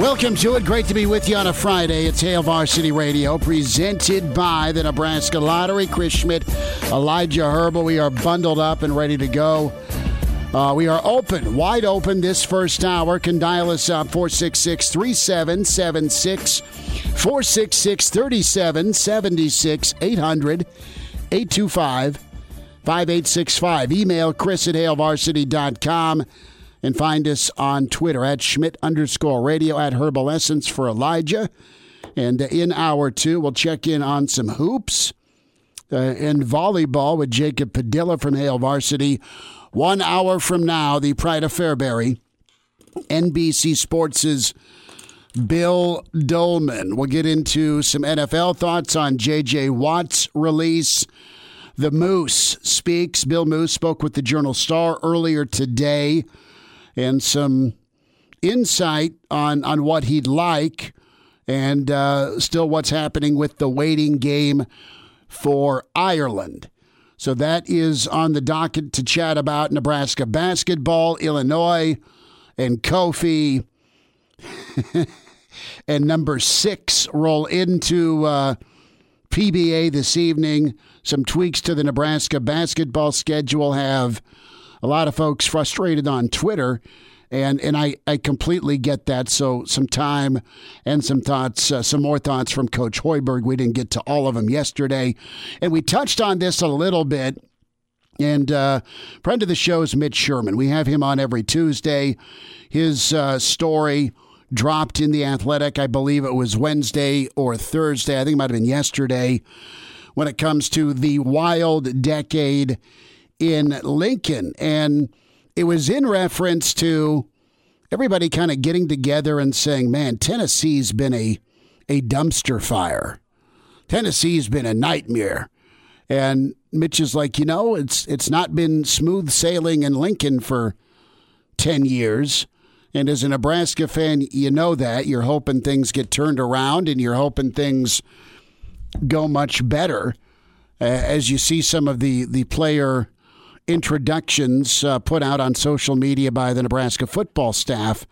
Welcome to it. Great to be with you on a Friday. It's Hail Varsity Radio, presented by the Nebraska Lottery. Chris Schmidt, Elijah Herbal. We are bundled up and ready to go. Uh, we are open, wide open this first hour. Can dial us up 466 3776, 466 3776, 800 825 5865. Email chris at hailvarsity.com and find us on Twitter at Schmidt underscore radio at Herbal Essence for Elijah. And in hour two, we'll check in on some hoops uh, and volleyball with Jacob Padilla from Hail Varsity. One hour from now, the Pride of Fairbury, NBC Sports' Bill Dolman. We'll get into some NFL thoughts on J.J. Watt's release. The Moos speaks. Bill Moos spoke with the Journal Star earlier today and some insight on, on what he'd like and uh, still what's happening with the waiting game for Ireland. So that is on the docket to chat about Nebraska basketball, Illinois, and Kofi. and number six roll into uh, PBA this evening. Some tweaks to the Nebraska basketball schedule have a lot of folks frustrated on Twitter. And, and I, I completely get that. So, some time and some thoughts, uh, some more thoughts from Coach Hoiberg. We didn't get to all of them yesterday. And we touched on this a little bit. And uh, friend of the show is Mitch Sherman. We have him on every Tuesday. His uh, story dropped in the Athletic. I believe it was Wednesday or Thursday. I think it might have been yesterday. When it comes to the wild decade in Lincoln. And it was in reference to everybody kind of getting together and saying, man, Tennessee's been a, a dumpster fire. Tennessee's been a nightmare. And Mitch is like, you know, it's it's not been smooth sailing in Lincoln for 10 years. And as a Nebraska fan, you know that. You're hoping things get turned around and you're hoping things go much better. As you see some of the, the player introductions uh, put out on social media by the Nebraska football staff,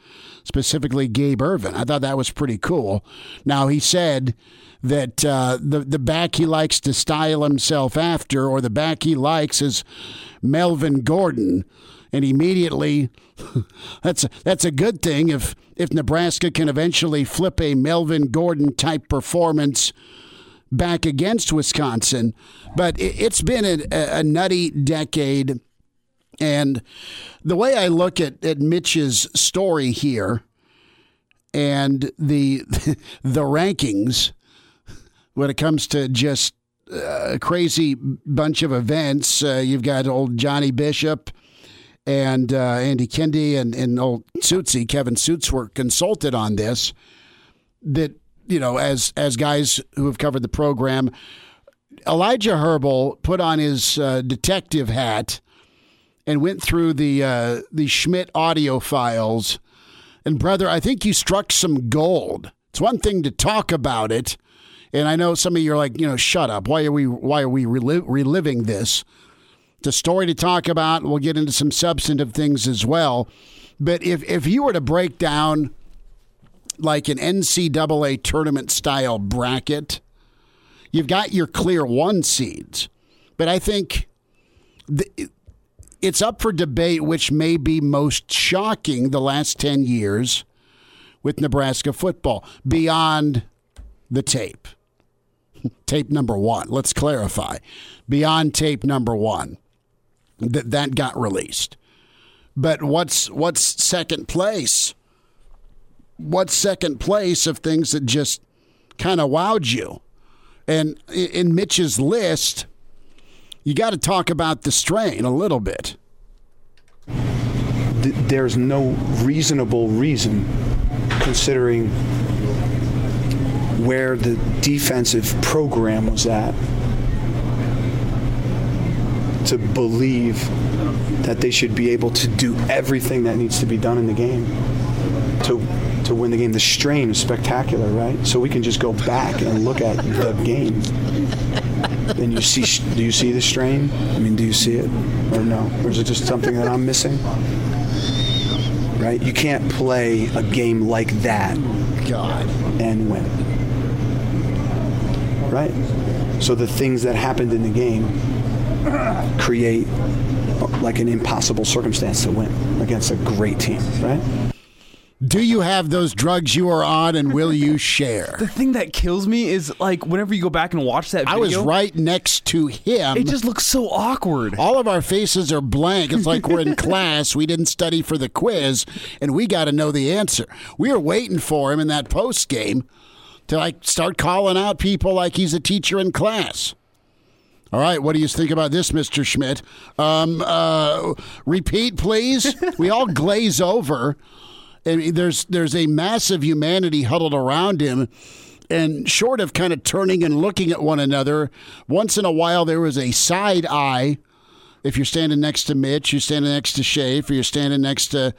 specifically Gabe Ervin. I thought that was pretty cool. Now, he said that uh, the, the back he likes to style himself after, or the back he likes, is Melvin Gordon. And immediately, that's a, that's a good thing if if Nebraska can eventually flip a Melvin Gordon type performance back against Wisconsin. But it's been a, a nutty decade. And the way I look at, at Mitch's story here and the the rankings when it comes to just a crazy bunch of events, uh, you've got old Johnny Bishop and uh, Andy Kendeigh and, and old Suitsy, Kevin Suits were consulted on this. That you know, as as guys who have covered the program, Elijah Herbal put on his uh, detective hat and went through the uh, the Schmidt audio files. And brother, I think you struck some gold. It's one thing to talk about it, and I know some of you are like, you know, shut up. Why are we why are we rel- reliving this? It's a story to talk about. We'll get into some substantive things as well. But if if you were to break down like an NCAA tournament style bracket, you've got your clear one seeds. But I think the, it's up for debate which may be most shocking the last 10 years with Nebraska football beyond the tape. tape number one. Let's clarify. Beyond tape number one, that that got released. But what's what's second place? What's second place of things that just kind of wowed you? And in Mitch's list, you got to talk about the strain a little bit. There's no reasonable reason, considering where the defensive program was at, to believe that they should be able to do everything that needs to be done in the game to to win the game. The strain is spectacular, right? So we can just go back and look at the game. And you see, do you see the strain? I mean, do you see it, or no? Or is it just something that I'm missing? Right? You can't play a game like that, God, and win. Right? So the things that happened in the game create like an impossible circumstance to win against a great team, right? Do you have those drugs you are on, and will you share? The thing that kills me is like whenever you go back and watch that video, I was right next to him. It just looks so awkward. All of our faces are blank. It's like we're in class. We didn't study for the quiz, and we got to know the answer. We were waiting for him in that post game to like start calling out people like he's a teacher in class. All right, what do you think about this, Mr. Schmidt? Um, uh, repeat, please. we all glaze over there's there's a massive humanity huddled around him. And short of kind of turning and looking at one another, once in a while there was a side eye. If you're standing next to Mitch, you're standing next to Shafe, or you're standing next to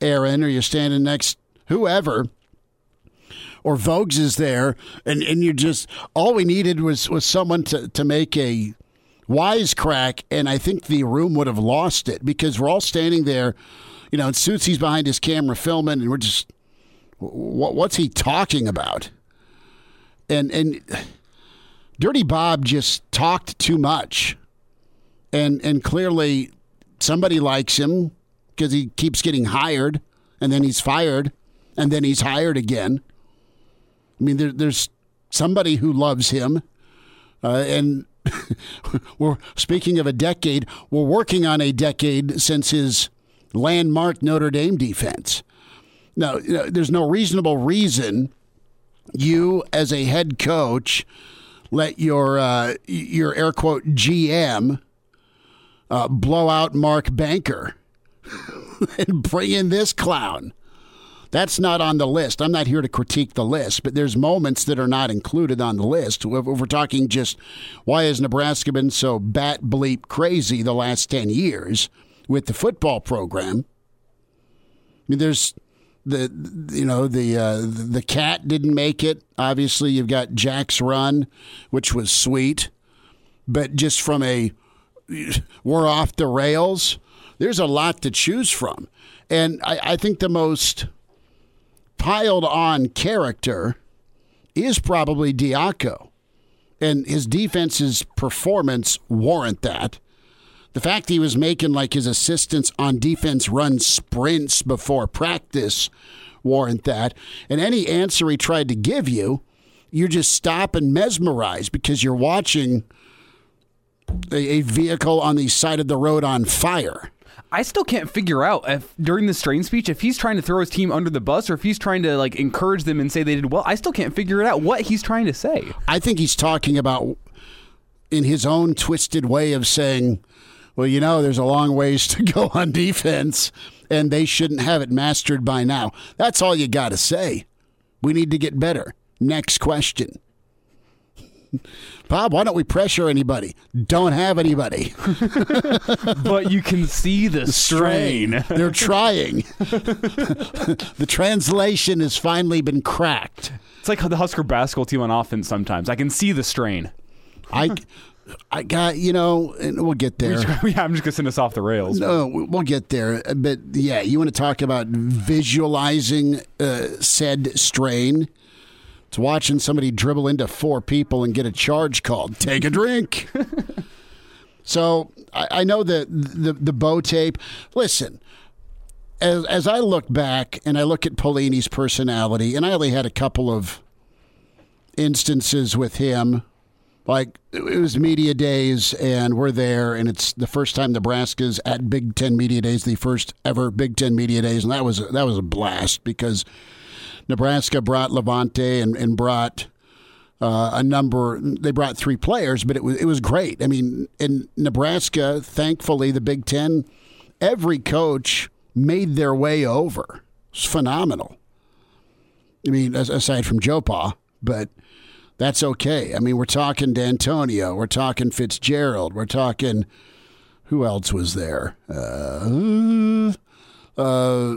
Aaron, or you're standing next whoever, or Voges is there, and, and you just all we needed was was someone to, to make a wisecrack, and I think the room would have lost it because we're all standing there you know, and Susi's behind his camera filming, and we're just, what, what's he talking about? And and Dirty Bob just talked too much, and and clearly somebody likes him because he keeps getting hired, and then he's fired, and then he's hired again. I mean, there, there's somebody who loves him, uh, and we're speaking of a decade. We're working on a decade since his landmark Notre Dame defense. Now, you know, there's no reasonable reason you, as a head coach, let your uh, your air quote GM uh, blow out Mark Banker and bring in this clown. That's not on the list. I'm not here to critique the list, but there's moments that are not included on the list. If we're talking just why has Nebraska been so bat bleep crazy the last 10 years, with the football program. I mean, there's the you know the uh, the cat didn't make it. Obviously, you've got Jack's run, which was sweet, but just from a we're off the rails. There's a lot to choose from, and I, I think the most piled on character is probably Diaco, and his defense's performance warrant that. The fact he was making like his assistants on defense run sprints before practice warrant that. And any answer he tried to give you, you just stop and mesmerize because you're watching a, a vehicle on the side of the road on fire. I still can't figure out if during the strain speech if he's trying to throw his team under the bus or if he's trying to like encourage them and say they did well. I still can't figure it out what he's trying to say. I think he's talking about in his own twisted way of saying well, you know, there's a long ways to go on defense, and they shouldn't have it mastered by now. That's all you got to say. We need to get better. Next question. Bob, why don't we pressure anybody? Don't have anybody. but you can see the strain. They're trying. the translation has finally been cracked. It's like the Husker basketball team on offense sometimes. I can see the strain. I I got you know, and we'll get there. yeah, I'm just gonna send us off the rails. No, we'll get there. But yeah, you want to talk about visualizing uh, said strain? It's watching somebody dribble into four people and get a charge called. Take a drink. so I, I know that the the bow tape. Listen, as as I look back and I look at Pelini's personality, and I only had a couple of instances with him like it was media days and we're there and it's the first time Nebraska's at Big Ten media days, the first ever Big Ten media days, and that was that was a blast because Nebraska brought Lavonte and, and brought uh, a number. They brought three players, but it was it was great. I mean, in Nebraska, thankfully, the Big Ten, every coach made their way over. It's phenomenal. I mean, aside from Joe Pa, but that's okay. I mean, we're talking Dantonio, we're talking Fitzgerald, we're talking who else was there? Uh, uh,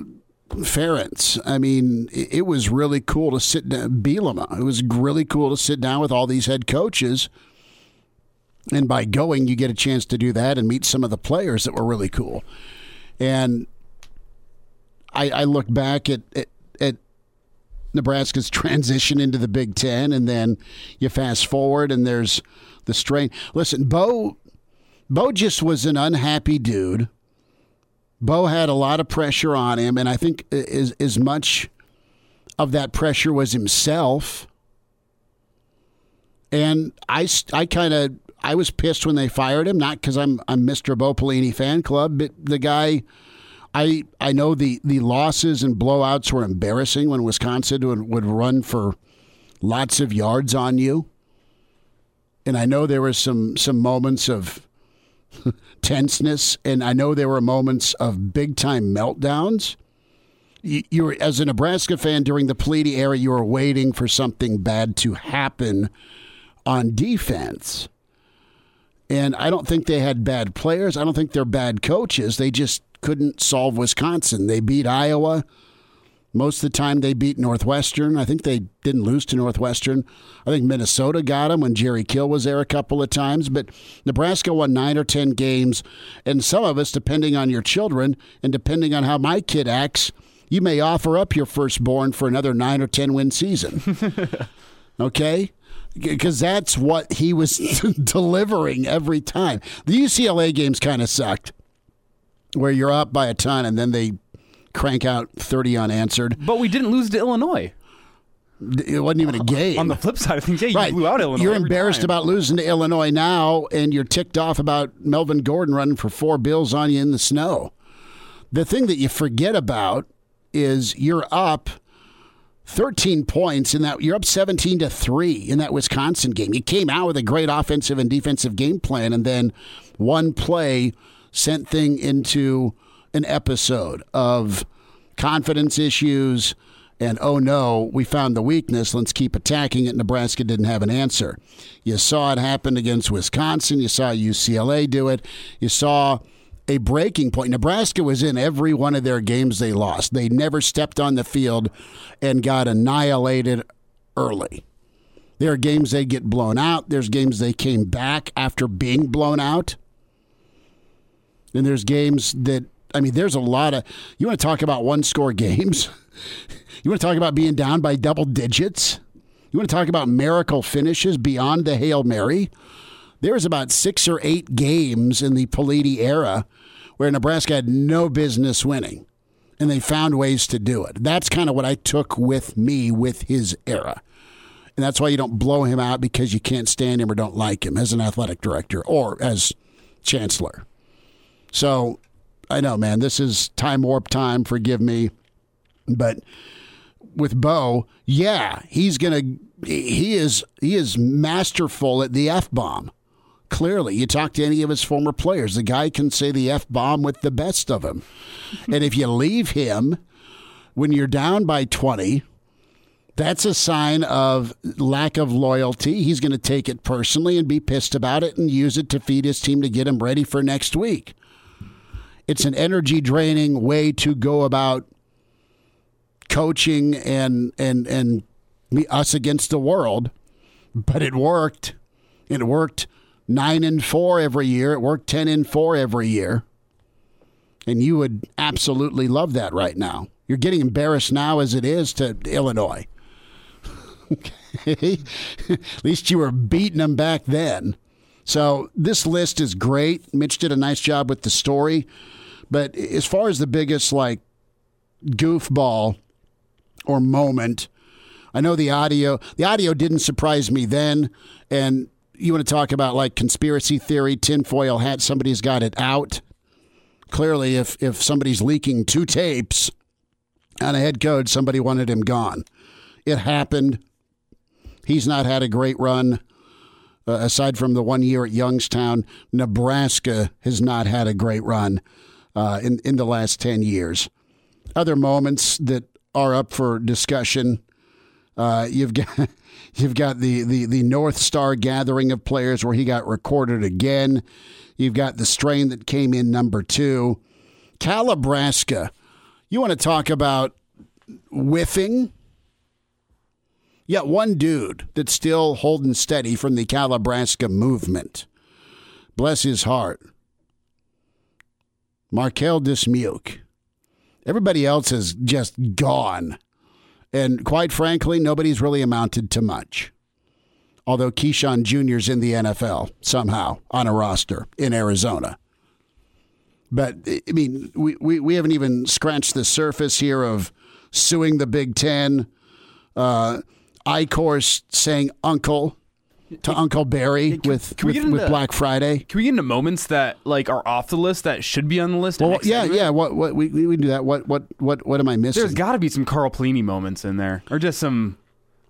Ferentz. I mean, it, it, was really cool to sit down. Bielema. It was really cool to sit down with all these head coaches. And by going, you get a chance to do that and meet some of the players that were really cool. And I, I look back at, at, at Nebraska's transition into the Big Ten, and then you fast forward, and there's the strain. Listen, Bo, Bo just was an unhappy dude. Bo had a lot of pressure on him, and I think as as much of that pressure was himself. And I, I kind of I was pissed when they fired him, not because I'm I'm Mr. Bo Pelini fan club, but the guy I I know the the losses and blowouts were embarrassing when Wisconsin would, would run for lots of yards on you. And I know there were some some moments of tenseness, and I know there were moments of big time meltdowns. You, you were as a Nebraska fan during the Pelini era, you were waiting for something bad to happen on defense. And I don't think they had bad players. I don't think they're bad coaches. They just couldn't solve Wisconsin. They beat Iowa. Most of the time, they beat Northwestern. I think they didn't lose to Northwestern. I think Minnesota got them when Jerry Kill was there a couple of times. But Nebraska won nine or 10 games. And some of us, depending on your children and depending on how my kid acts, you may offer up your firstborn for another nine or 10 win season. okay? Because that's what he was delivering every time. The UCLA games kind of sucked where you're up by a ton and then they crank out 30 unanswered. But we didn't lose to Illinois. It wasn't even a game. On the flip side of things, yeah, you right. blew out Illinois. You're embarrassed about losing to Illinois now, and you're ticked off about Melvin Gordon running for four bills on you in the snow. The thing that you forget about is you're up 13 points in that you're up 17 to 3 in that Wisconsin game. You came out with a great offensive and defensive game plan and then one play sent thing into an episode of confidence issues and oh no, we found the weakness. Let's keep attacking it. Nebraska didn't have an answer. You saw it happen against Wisconsin. You saw UCLA do it. You saw a breaking point. Nebraska was in every one of their games they lost. They never stepped on the field and got annihilated early. There are games they get blown out. There's games they came back after being blown out. And there's games that I mean, there's a lot of you want to talk about one score games. you want to talk about being down by double digits. You want to talk about miracle finishes beyond the Hail Mary. There was about six or eight games in the Pelini era where Nebraska had no business winning, and they found ways to do it. That's kind of what I took with me with his era. And that's why you don't blow him out because you can't stand him or don't like him as an athletic director or as chancellor. So I know, man, this is time warp time. Forgive me. But with Bo, yeah, he's gonna he is he is masterful at the F bomb. Clearly, you talk to any of his former players, the guy can say the F bomb with the best of them. and if you leave him when you're down by 20, that's a sign of lack of loyalty. He's going to take it personally and be pissed about it and use it to feed his team to get him ready for next week. It's an energy draining way to go about coaching and and and us against the world, but it worked. It worked nine and four every year. It worked ten and four every year, and you would absolutely love that right now. You're getting embarrassed now as it is to Illinois. okay. At least you were beating them back then. So this list is great. Mitch did a nice job with the story. But as far as the biggest like goofball or moment, I know the audio the audio didn't surprise me then and you want to talk about like conspiracy theory, tinfoil hat, somebody's got it out. Clearly, if, if somebody's leaking two tapes on a head coach, somebody wanted him gone. It happened. He's not had a great run. Uh, aside from the one year at Youngstown, Nebraska has not had a great run uh, in, in the last 10 years. Other moments that are up for discussion uh, you've got you've got the, the the North Star gathering of players where he got recorded again. You've got the strain that came in number two. Calibraska. You want to talk about whiffing? Yeah, one dude that's still holding steady from the Calibraska movement. Bless his heart. Marquel Dismuke. Everybody else is just gone. And quite frankly, nobody's really amounted to much. Although Keyshawn Jr.'s in the NFL somehow on a roster in Arizona. But, I mean, we, we, we haven't even scratched the surface here of suing the Big Ten, uh, Eichorst saying uncle to Uncle Barry can, with, can with, into, with Black Friday. Can we get into moments that like are off the list that should be on the list? Well, yeah, yeah. What what we we do that. What what what what am I missing? There's got to be some Carl Pelini moments in there, or just some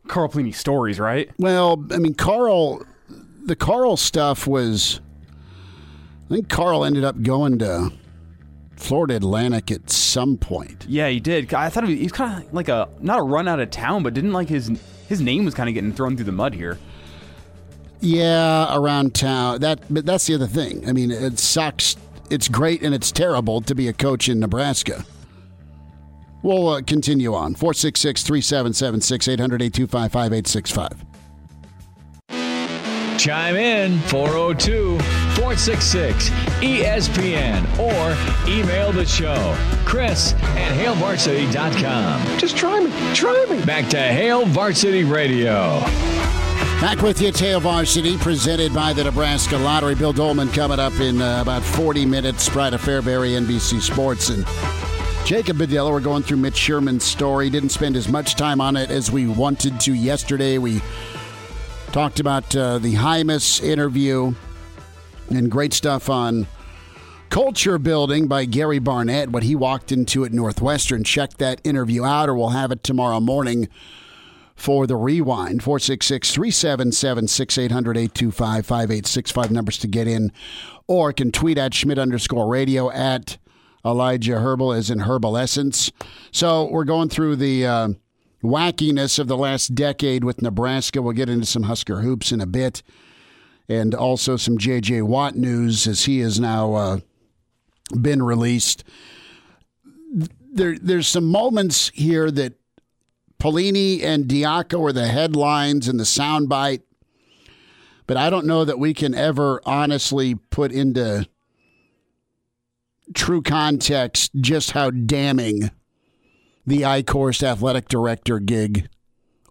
Carl Pelini stories, right? Well, I mean, Carl, the Carl stuff was. I think Carl ended up going to Florida Atlantic at some point. Yeah, he did. I thought he was kind of like a not a run out of town, but didn't like his his name was kind of getting thrown through the mud here. Yeah, around town. That, but that's the other thing. I mean, it sucks. It's great and it's terrible to be a coach in Nebraska. We'll uh, continue on. 466 377 6800 825 5865. Chime in 402 466 ESPN or email the show. Chris at HailVarsity.com. Just try me. Try me. Back to Hail Varsity Radio. Back with you, Hail Varsity, presented by the Nebraska Lottery. Bill Dolman coming up in uh, about 40 minutes. Bride of Fairbury, NBC Sports. And Jacob Padilla, we're going through Mitch Sherman's story. Didn't spend as much time on it as we wanted to yesterday. We talked about uh, the Hymas interview and great stuff on culture building by Gary Barnett, what he walked into at Northwestern. Check that interview out, or we'll have it tomorrow morning for the rewind. 466 377 6800 825 5865 numbers to get in. Or can tweet at Schmidt underscore radio at Elijah Herbal, as in Herbal Essence. So we're going through the uh, wackiness of the last decade with Nebraska. We'll get into some Husker hoops in a bit. And also some J.J. Watt news as he has now uh, been released. There, there's some moments here that Pelini and Diaco are the headlines and the soundbite, but I don't know that we can ever honestly put into true context just how damning the Eichorst athletic director gig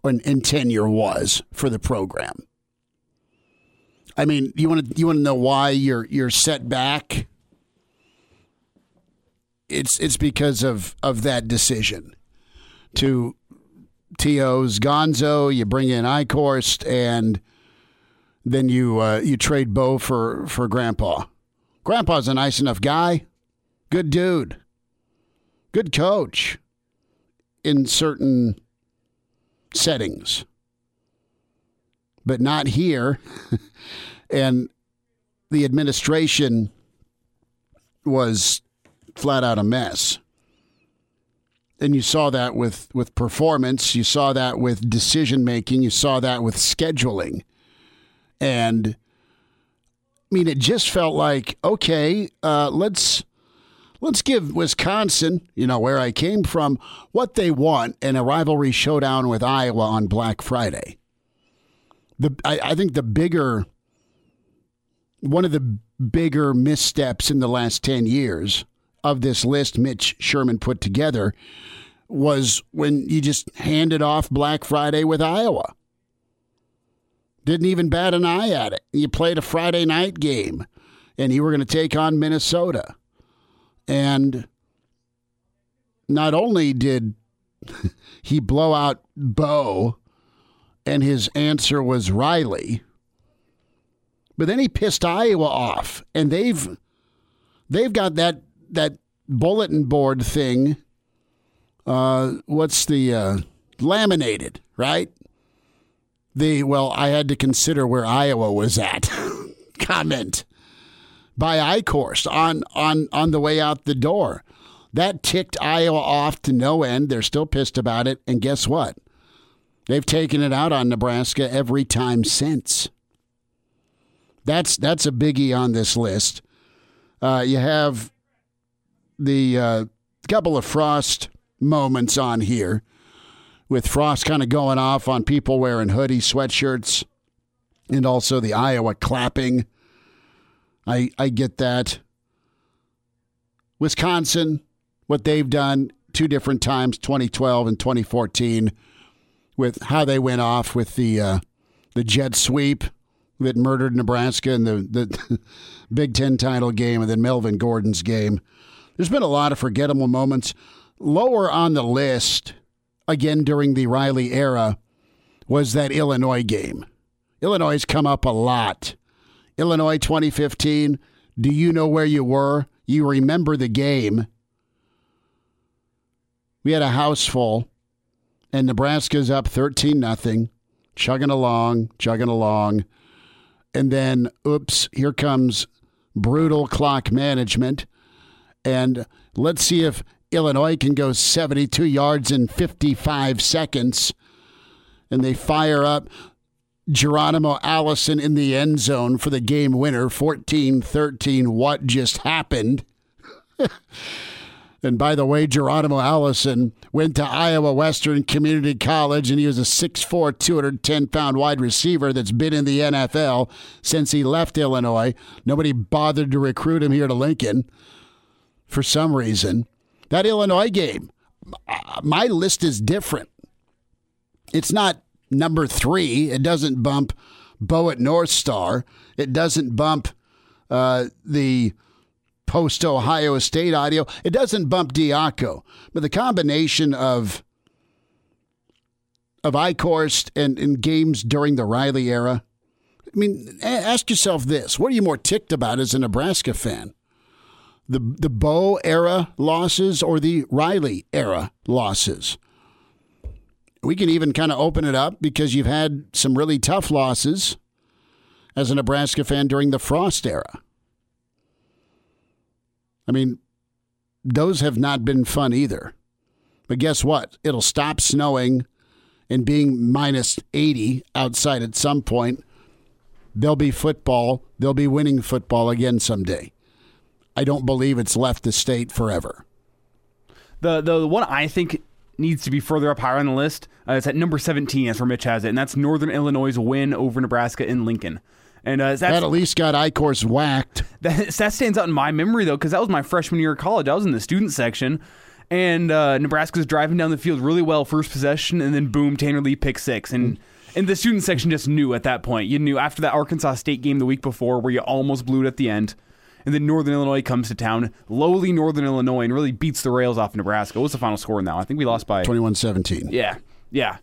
and tenure was for the program. I mean, you want to you want to know why you're you're set back? It's it's because of of that decision to To's Gonzo. You bring in Eichorst, and then you uh, you trade Bo for for Grandpa. Grandpa's a nice enough guy, good dude, good coach in certain settings, but not here. and the administration was flat out a mess and you saw that with with performance. You saw that with decision making. You saw that with scheduling. And i mean it just felt like okay uh, let's let's give wisconsin you know where i came from what they want. In a rivalry showdown with iowa on black friday. The I, I think the bigger one of the bigger missteps in the last 10 years of this list Mitch Sherman put together was when you just handed off Black Friday with Iowa. Didn't even bat an eye at it. You played a Friday night game and you were going to take on Minnesota. And not only did he blow out Bo and his answer was Riley, But then he pissed Iowa off, and they've they've got that that bulletin board thing. Uh, what's the uh, laminated right? The well, I had to consider where Iowa was at. Comment by Eichorst on on on the way out the door. That ticked Iowa off to no end. They're still pissed about it, and guess what? They've taken it out on Nebraska every time since. That's that's a biggie on this list. Uh, you have the uh, couple of Frost moments on here, with Frost kind of going off on people wearing hoodie sweatshirts, and also the Iowa clapping. I I get that. Wisconsin, what they've done two different times, 2012 and 2014, with how they went off with the uh, the jet sweep that murdered Nebraska in the, the Big Ten title game and then Melvin Gordon's game. There's been a lot of forgettable moments. Lower on the list, again during the Riley era, was that Illinois game. Illinois has come up a lot. Illinois 2015, do you know where you were? You remember the game. We had a house full, and Nebraska's up 13 nothing, chugging along, chugging along. And then, oops, here comes brutal clock management. And let's see if Illinois can go 72 yards in 55 seconds. And they fire up Geronimo Allison in the end zone for the game winner, 14 13. What just happened? And by the way, Geronimo Allison went to Iowa Western Community College, and he was a 6'4, 210 pound wide receiver that's been in the NFL since he left Illinois. Nobody bothered to recruit him here to Lincoln for some reason. That Illinois game, my list is different. It's not number three, it doesn't bump Bo at North Star, it doesn't bump uh, the post Ohio State audio. It doesn't bump Diaco, but the combination of of Eichorst and, and games during the Riley era. I mean, ask yourself this: What are you more ticked about as a Nebraska fan? The the Bo era losses or the Riley era losses? We can even kind of open it up because you've had some really tough losses as a Nebraska fan during the Frost era. I mean, those have not been fun either. But guess what? It'll stop snowing and being minus 80 outside at some point. There'll be football. They'll be winning football again someday. I don't believe it's left the state forever. The the one I think needs to be further up higher on the list. Uh, it's at number 17. That's where Mitch has it, and that's Northern Illinois' win over Nebraska in Lincoln. And uh, that at least got Eichorst whacked. That, that stands out in my memory though, because that was my freshman year of college. I was in the student section, and uh, Nebraska was driving down the field really well, first possession, and then boom, Tanner Lee pick six, and. And the student section just knew at that point. You knew after that Arkansas State game the week before, where you almost blew it at the end, and then Northern Illinois comes to town, lowly Northern Illinois, and really beats the rails off Nebraska. What's the final score now? I think we lost by 21 17. Yeah, yeah.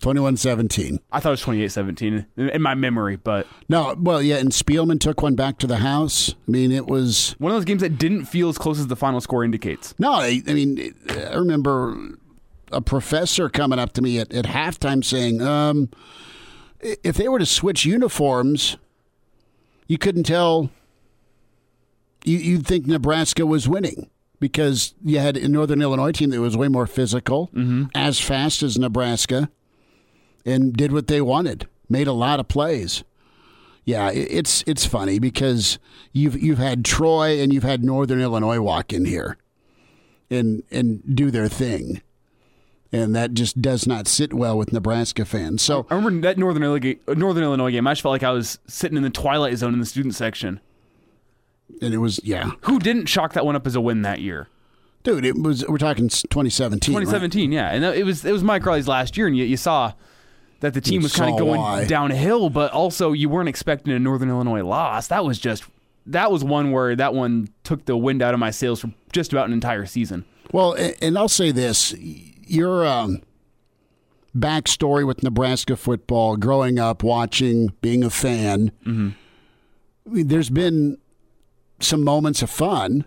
21 17. I thought it was 28 17 in my memory, but. No, well, yeah, and Spielman took one back to the house. I mean, it was. One of those games that didn't feel as close as the final score indicates. No, I, I mean, I remember a professor coming up to me at, at halftime saying, um, if they were to switch uniforms, you couldn't tell. You, you'd think Nebraska was winning because you had a Northern Illinois team that was way more physical, mm-hmm. as fast as Nebraska and did what they wanted. Made a lot of plays. Yeah, it's it's funny because you've you've had Troy and you've had Northern Illinois walk in here and and do their thing. And that just does not sit well with Nebraska fans. So I remember that Northern Illinois, Northern Illinois game. I just felt like I was sitting in the twilight zone in the student section. And it was yeah. Who didn't chalk that one up as a win that year? Dude, it was we're talking 2017. 2017, right? yeah. And it was it was Mike Riley's last year and you, you saw that the team was kind of going why. downhill, but also you weren't expecting a Northern Illinois loss. That was just that was one where that one took the wind out of my sails for just about an entire season. Well, and I'll say this: you're um, backstory with Nebraska football, growing up, watching, being a fan, Mm-hmm. I mean, there's been some moments of fun,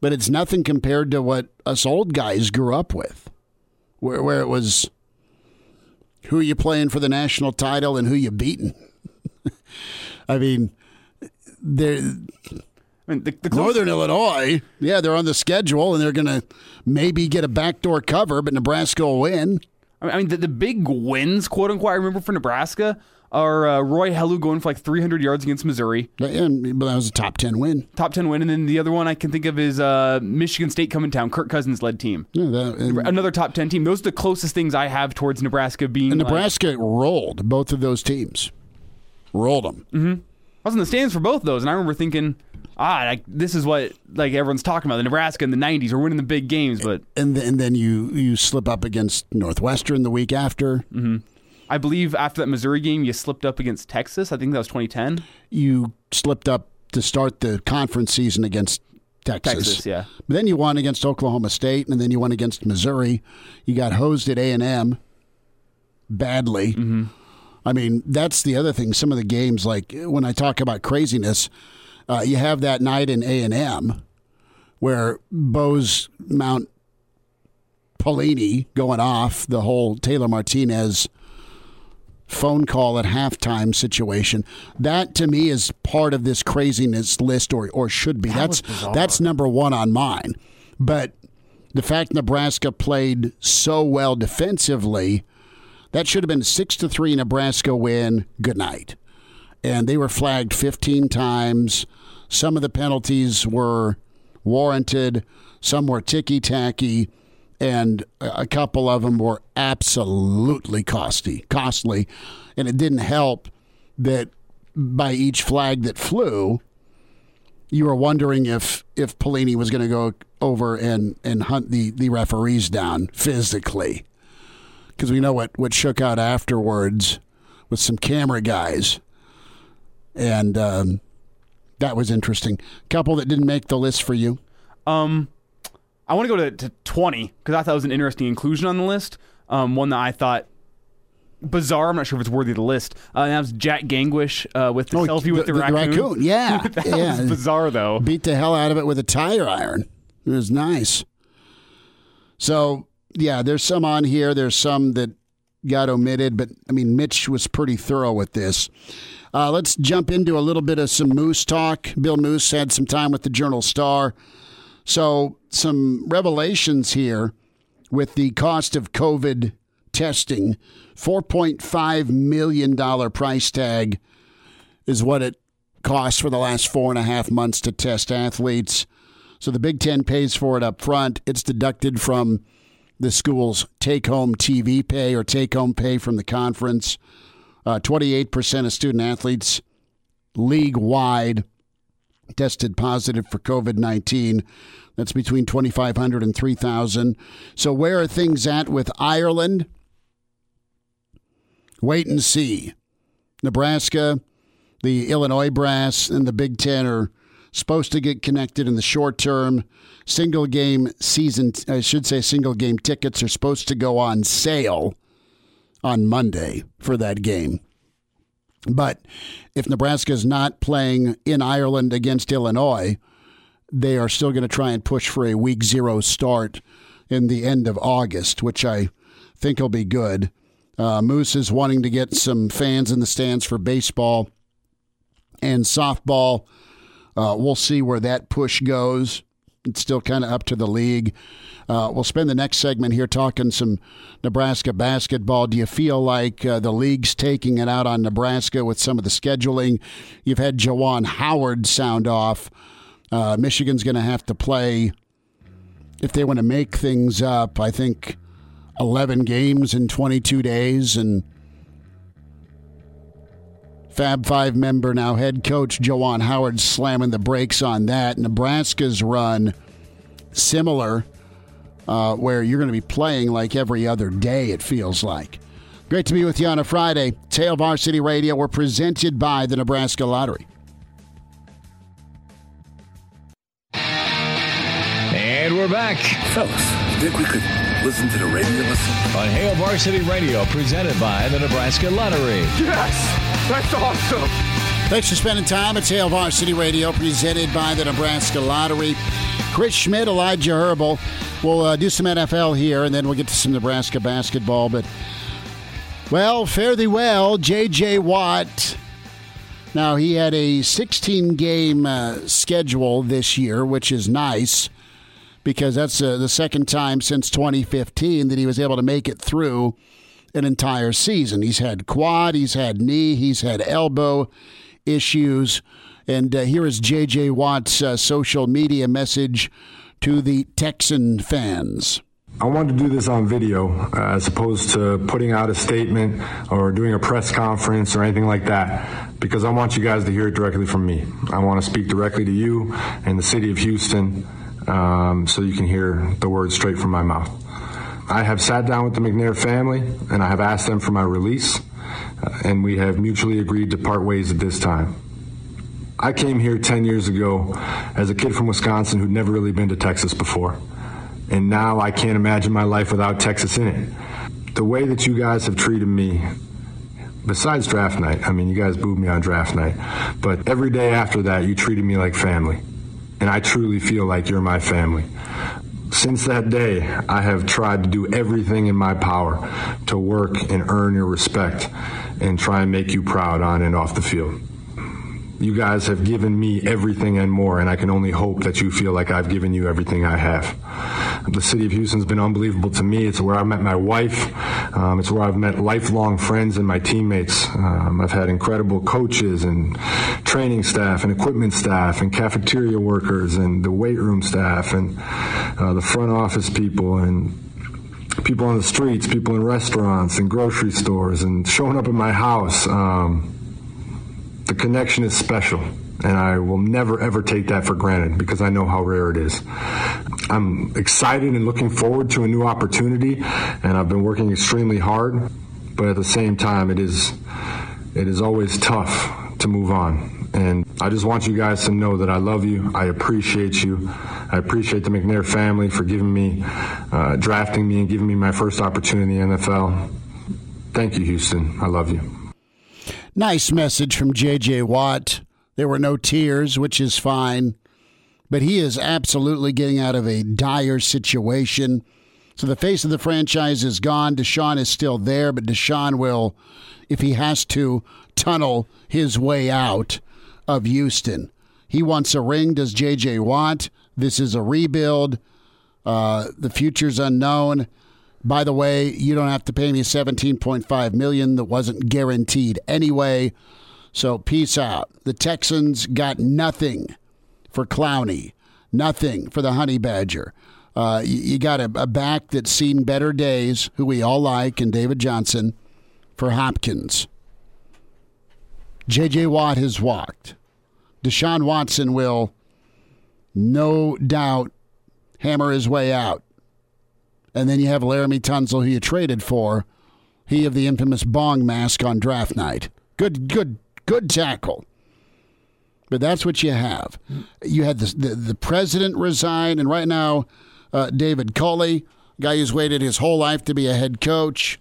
but it's nothing compared to what us old guys grew up with, where, where it was who you playing for the national title and who you beating. I mean, they're I mean, the, the Northern Illinois, yeah, they're on the schedule and they're going to maybe get a backdoor cover, but Nebraska will win. I mean, the, the big wins, quote unquote, I remember for Nebraska are uh, Roy Helu going for like 300 yards against Missouri, And but that was a top 10 win. top 10 win, and then the other one I can think of is uh, Michigan State coming down, Kirk Cousins led team, Yeah, that- and, another top 10 team. Those are the closest things I have towards Nebraska being. and like- Nebraska rolled both of those teams. Rolled them. I was in the stands for both of those, and I remember thinking, ah, like, this is what like everyone's talking about. The Nebraska in the '90s are winning the big games, but And, th- and then you, you slip up against Northwestern the week after. I believe after that Missouri game, you slipped up against Texas. I think that was 2010. You slipped up to start the conference season against Texas. Texas, yeah. But then you won against Oklahoma State, and then you won against Missouri. You got hosed at A and M badly. Mm-hmm. I mean, that's the other thing. Some of the games, like when I talk about craziness, uh, you have that night in A and M where Bose Mount Pelini going off the whole Taylor Martinez phone call at halftime situation. That to me is part of this craziness list, or or should be. that's that's number one on mine. But the fact Nebraska played so well defensively, that should have been a six to three Nebraska win. Good night. And they were flagged 15 times. Some of the penalties were warranted. Some were ticky tacky and a couple of them were absolutely costly, costly, and it didn't help that by each flag that flew, you were wondering if if Pelini was going to go over and and hunt the the referees down physically, because we know what what shook out afterwards with some camera guys, and um, that was interesting. Couple that didn't make the list for you. Um, I want to go to, to 20 because I thought it was an interesting inclusion on the list. Um, one that I thought bizarre. I'm not sure if it's worthy of the list. Uh, and that was Jack Gangwish uh, with the Oh, selfie with the, the- the raccoon. raccoon, yeah, that yeah. was bizarre though. beat the hell out of it with a tire iron. It was nice. So yeah, there's some on here. There's some that got omitted, but I mean, Mitch was pretty thorough with this. Uh, let's jump into a little bit of some Moos talk. Bill Moos had some time with the Journal Star. So some revelations here with the cost of COVID testing. $4.5 million price tag is what it costs for the last four and a half months to test athletes. So the Big Ten pays for it up front. It's deducted from the school's take home TV pay or take home pay from the conference. Uh, 28% of student athletes league wide tested positive for COVID 19. That's between 2,500 and 3,000. So, where are things at with Ireland? Wait and see. Nebraska, the Illinois brass, and the Big Ten are supposed to get connected in the short term. Single game season, I should say, single game tickets are supposed to go on sale on Monday for that game. But if Nebraska is not playing in Ireland against Illinois, they are still going to try and push for a week zero start in the end of August, which I think will be good. Uh, Moos is wanting to get some fans in the stands for baseball and softball. Uh, we'll see where that push goes. It's still kind of up to the league. Uh, we'll spend the next segment here talking some Nebraska basketball. Do you feel like uh, the league's taking it out on Nebraska with some of the scheduling? You've had Juwan Howard sound off. Uh, Michigan's going to have to play, if they want to make things up, I think 11 games in 22 days. And Fab Five member, now head coach Juwan Howard, slamming the brakes on that. Nebraska's run similar, uh, where you're going to be playing like every other day, it feels like. Great to be with you on a Friday. Hail Varsity Radio, we're presented by the Nebraska Lottery. And we're back. Fellas, think we could Listen to the radio. Listen. On Hail Varsity Radio, presented by the Nebraska Lottery. Yes! That's awesome! Thanks for spending time at Hail Varsity Radio, presented by the Nebraska Lottery. Chris Schmidt, Elijah Herbal. We'll uh, do some NFL here, and then we'll get to some Nebraska basketball. But, well, fare thee well, J.J. Watt. Now, he had a 16 game uh, schedule this year, which is nice because that's uh, the second time since 2015 that he was able to make it through an entire season. He's had quad, he's had knee, he's had elbow issues. And uh, here is J.J. Watt's uh, social media message to the Texan fans. I wanted to do this on video uh, as opposed to putting out a statement or doing a press conference or anything like that because I want you guys to hear it directly from me. I want to speak directly to you and the city of Houston um, so you can hear the words straight from my mouth. I have sat down with the McNair family and I have asked them for my release, uh, and we have mutually agreed to part ways at this time. I came here 10 years ago as a kid from Wisconsin who'd never really been to Texas before. And now I can't imagine my life without Texas in it. The way that you guys have treated me, besides draft night, I mean, you guys booed me on draft night, but every day after that, you treated me like family and I truly feel like you're my family. Since that day, I have tried to do everything in my power to work and earn your respect and try and make you proud on and off the field. You guys have given me everything and more, and I can only hope that you feel like I've given you everything I have. The city of Houston's been unbelievable to me. It's where I met my wife. Um, it's where I've met lifelong friends and my teammates. Um, I've had incredible coaches and training staff and equipment staff and cafeteria workers and the weight room staff and uh, the front office people and people on the streets, people in restaurants and grocery stores and showing up at my house. Um, the connection is special, and I will never ever take that for granted because I know how rare it is. I'm excited and looking forward to a new opportunity, and I've been working extremely hard, but at the same time, it is it is always tough to move on. And I just want you guys to know that I love you. I appreciate you. I appreciate the McNair family for giving me, uh, drafting me, and giving me my first opportunity in the NFL. Thank you, Houston. I love you. Nice message from J.J. Watt. There were no tears, which is fine. But he is absolutely getting out of a dire situation. So the face of the franchise is gone. Deshaun is still there, but Deshaun will, if he has to, tunnel his way out of Houston. He wants a ring. Does J.J. Watt? This is a rebuild. Uh, the future's unknown. By the way, you don't have to pay me 17.5 million that wasn't guaranteed anyway. So peace out. The Texans got nothing for Clowney, nothing for the Honey Badger. Uh, you, you, got a, a, back that's seen better days, who we all like, and David Johnson for Hopkins. J.J. Watt has walked. Deshaun Watson will, no doubt, hammer his way out. And then you have Laremy Tunsil, who you traded for. He of the infamous bong mask on draft night. Good, good, good tackle. But that's what you have. You had the, the, president resign, and right now, uh, David Culley, guy who's waited his whole life to be a head coach.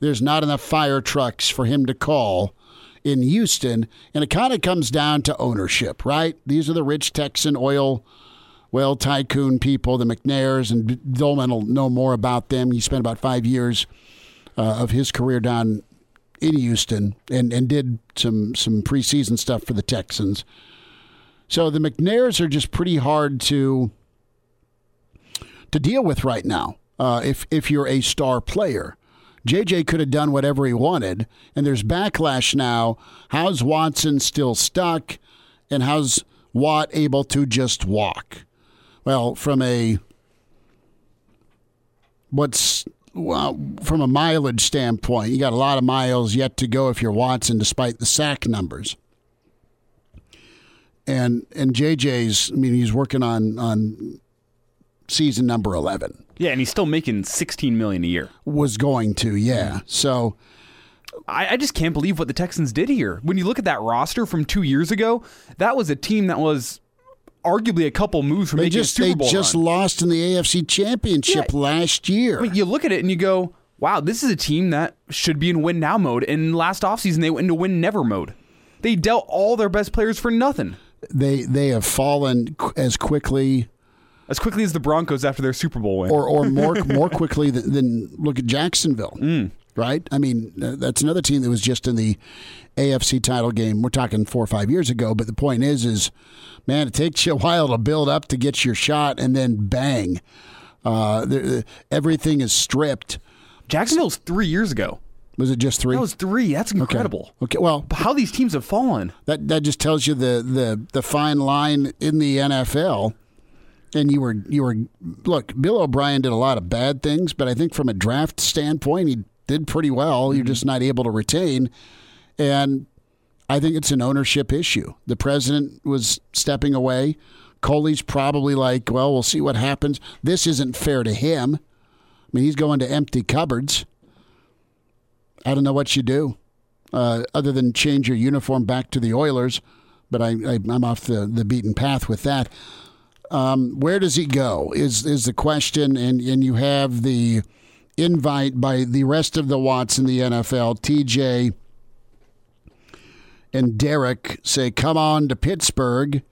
There's not enough fire trucks for him to call in Houston, and it kind of comes down to ownership, right? These are the rich Texan oil well tycoon people, the McNairs, and Doleman will know more about them. He spent about five years uh, of his career down in Houston and, and did some some preseason stuff for the Texans. So the McNairs are just pretty hard to to deal with right now. Uh, if if you're a star player, JJ could have done whatever he wanted, and there's backlash now. How's Watson still stuck, and how's Watt able to just walk? Well, from a what's well, from a mileage standpoint, you got a lot of miles yet to go if you're Watson, despite the sack numbers. And and JJ's, I mean, he's working on on season number eleven. Yeah, and he's still making sixteen million a year. Was going to, yeah. So. I, I just can't believe what the Texans did here. When you look at that roster from two years ago, that was a team that was arguably a couple moves from They making just a Super they Bowl just run. lost in the AFC Championship Yeah. last year. I mean, you look at it and you go, "Wow, this is a team that should be in win now mode." And last offseason, they went into win never mode. They dealt all their best players for nothing. they they have fallen as quickly As quickly as the Broncos after their Super Bowl win. or or more more quickly than, than look at Jacksonville. Mm. Right? I mean, uh, that's another team that was just in the AFC title game. We're talking four or five years ago, but the point is, is man, it takes you a while to build up to get your shot, and then bang, uh, everything is stripped. Jacksonville's three years ago. Was it just three? That was three. That's Okay. incredible. Okay, well, How these teams have fallen. that that just tells you the the the fine line in the NFL. And you were you were look, Bill O'Brien did a lot of bad things, but I think from a draft standpoint, he did pretty well. You're just not able to retain, and I think it's an ownership issue. The president was stepping away. Culley's probably like, well, we'll see what happens. This isn't fair to him. I mean, he's going to empty cupboards. I don't know what you do uh, other than change your uniform back to the Oilers, but I, I, I'm off the, the beaten path with that. Um, where does he go? Is is the question, and and you have the invite by the rest of the Watts in the NFL, TJ and Derek say, "Come on to Pittsburgh."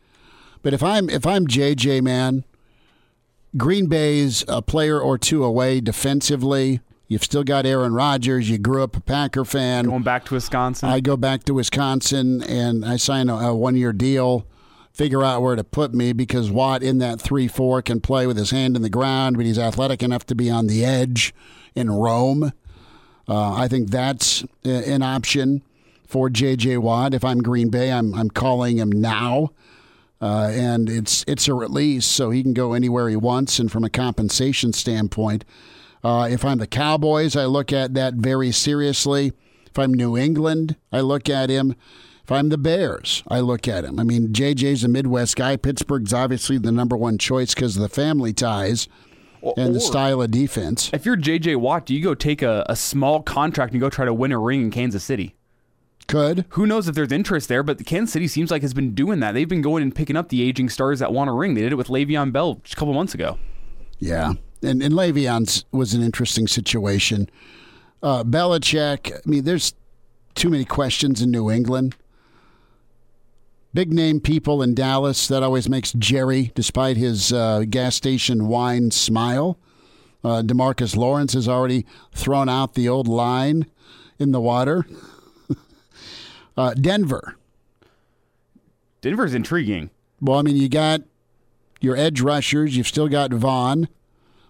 But if I'm if I'm JJ man, Green Bay's a player or two away defensively. You've still got Aaron Rodgers. You grew up a Packer fan. Going back to Wisconsin. I go back to Wisconsin and I sign a, a one year deal, figure out where to put me because Watt in that 3 4 can play with his hand in the ground, but he's athletic enough to be on the edge in Rome. Uh, I think that's an option for J.J. Watt. If I'm Green Bay, I'm, I'm calling him now. Uh, and it's it's a release, so he can go anywhere he wants. And from a compensation standpoint, uh, if I'm the Cowboys, I look at that very seriously. If I'm New England, I look at him. If I'm the Bears, I look at him. I mean, JJ's a Midwest guy. Pittsburgh's obviously the number one choice because of the family ties and the style of defense. if you're JJ Watt, do you go take a, a small contract and go try to win a ring in Kansas City? Could. Who knows if there's interest there, but Kansas City seems like has been doing that. They've been going and picking up the aging stars that want a ring. They did it with Le'Veon Bell just a couple months ago. Yeah. And, and Le'Veon's was an interesting situation. Uh, Belichick, I mean, there's too many questions in New England. Big name people in Dallas. That always makes Jerry, despite his uh, gas station wine smile. Uh, Demarcus Lawrence has already thrown out the old line in the water. uh, Denver. Denver's intriguing. Well, I mean, you got your edge rushers. You've still got Von.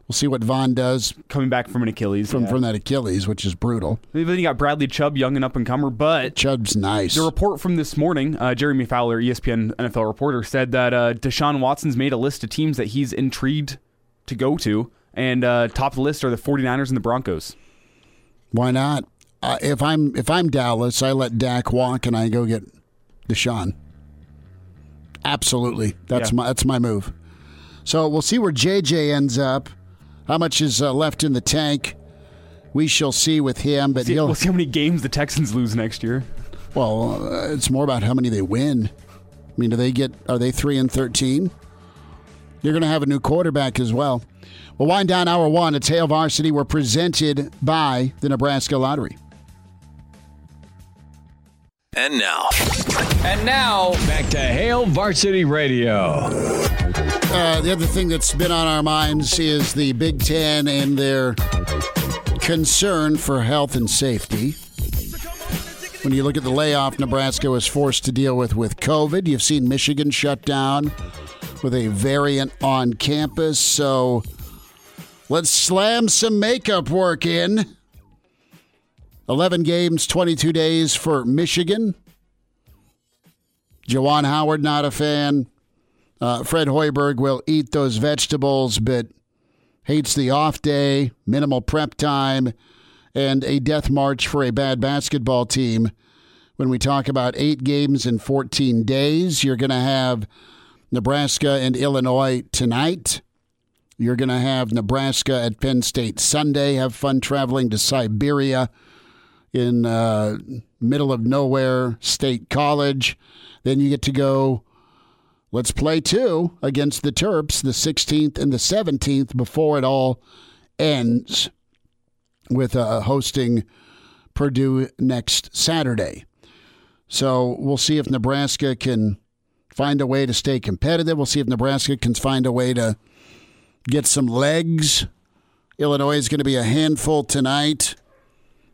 We'll see what Von does Coming back from an Achilles. from, yeah. from that Achilles, which is brutal. Then you got Bradley Chubb, young and up and comer, but Chubb's nice. The report from this morning, uh, Jeremy Fowler, ESPN NFL reporter, said that uh, Deshaun Watson's made a list of teams that he's intrigued to go to, and uh, top of the list are the 49ers and the Broncos. Why not? Uh, if I'm if I'm Dallas, I let Dak walk and I go get Deshaun. Absolutely, that's Yeah. my that's my move. So we'll see where JJ ends up. How much is uh, left in the tank? We shall see with him, but See, he'll we'll see how many games the Texans lose next year. Well, uh, it's more about how many they win. I mean, do they get? Are they three and thirteen? You're going to have a new quarterback as well. We'll wind down hour one. It's Hail Varsity. We're presented by the Nebraska Lottery. And now, And now, back to Hail Varsity Radio. Uh, the other thing that's been on our minds is the Big Ten and their concern for health and safety. When you look at the layoff Nebraska was forced to deal with with COVID, you've seen Michigan shut down with a variant on campus. So let's slam some makeup work in. 11 games, 22 days for Michigan. Juwan Howard, not a fan. Uh, Fred Hoiberg will eat those vegetables, but hates the off day, minimal prep time, and a death march for a bad basketball team. When we talk about eight games in 14 days, you're going to have Nebraska and Illinois tonight. You're going to have Nebraska at Penn State Sunday. Have fun traveling to Siberia in uh, middle of nowhere state college. Then you get to go let's play two against the Terps, the 16th and the 17th, before it all ends with uh, hosting Purdue next Saturday. So we'll see if Nebraska can find a way to stay competitive. We'll see if Nebraska can find a way to get some legs. Illinois is going to be a handful tonight,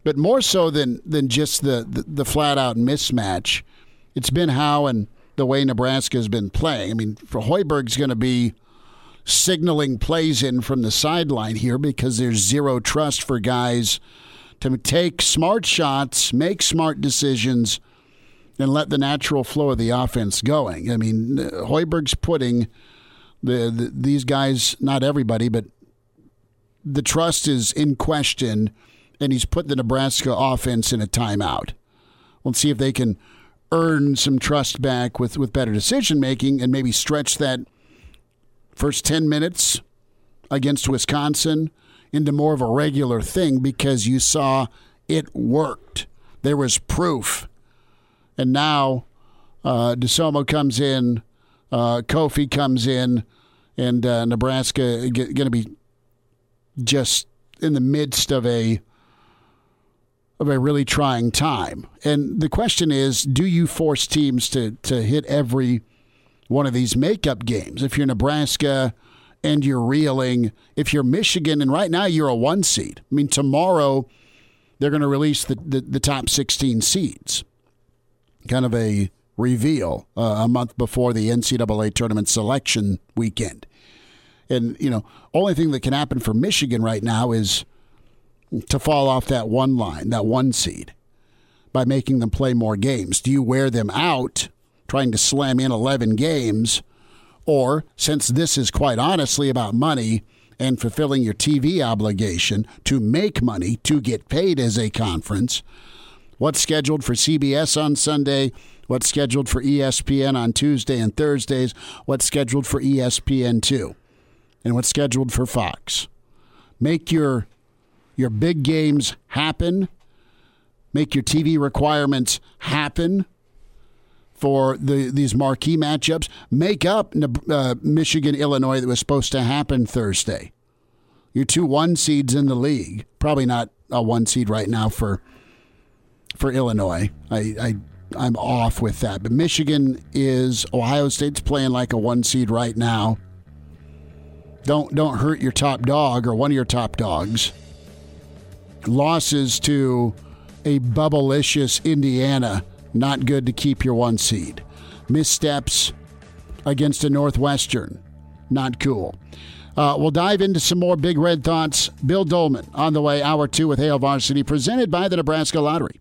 but more so than than just the the, the flat out mismatch. It's been how and the way Nebraska has been playing. I mean, for Hoiberg's going to be signaling plays in from the sideline here because there's zero trust for guys to take smart shots, make smart decisions, and let the natural flow of the offense going. I mean, Hoiberg's putting the, the these guys, not everybody, but the trust is in question, and he's put the Nebraska offense in a timeout. We'll see if they can earn some trust back with, with better decision making and maybe stretch that first 10 minutes against Wisconsin into more of a regular thing because you saw it worked. There was proof. And now uh, DeSomo comes in, uh, Kofi comes in, and uh, Nebraska going to be just in the midst of a of a really trying time. And the question is, do you force teams to to hit every one of these makeup games? If you're Nebraska and you're reeling, if you're Michigan and right now you're a one seed. I mean, tomorrow they're going to release the, the, the, top 16 seeds. Kind of a reveal uh, a month before the NCAA tournament selection weekend. And, you know, only thing that can happen for Michigan right now is to fall off that one line, that one seed, by making them play more games? Do you wear them out trying to slam in 11 games? Or, since this is quite honestly about money and fulfilling your TV obligation to make money, to get paid as a conference, what's scheduled for CBS on Sunday? What's scheduled for ESPN on Tuesday and Thursdays? What's scheduled for ESPN2? And what's scheduled for Fox? Make your your big games happen, make your TV requirements happen for the these marquee matchups. Make up uh, Michigan, Illinois that was supposed to happen Thursday. Your two one seeds in the league, probably not a one seed right now for for Illinois. I, I I'm off with that, but Michigan is Ohio State's playing like a one seed right now. Don't don't hurt your top dog or one of your top dogs losses to a bubblicious Indiana, not good to keep your one seed. Missteps against a Northwestern, not cool. Uh, we'll dive into some more Big Red thoughts. Bill Doleman on the way, hour two with Hail Varsity, presented by the Nebraska Lottery.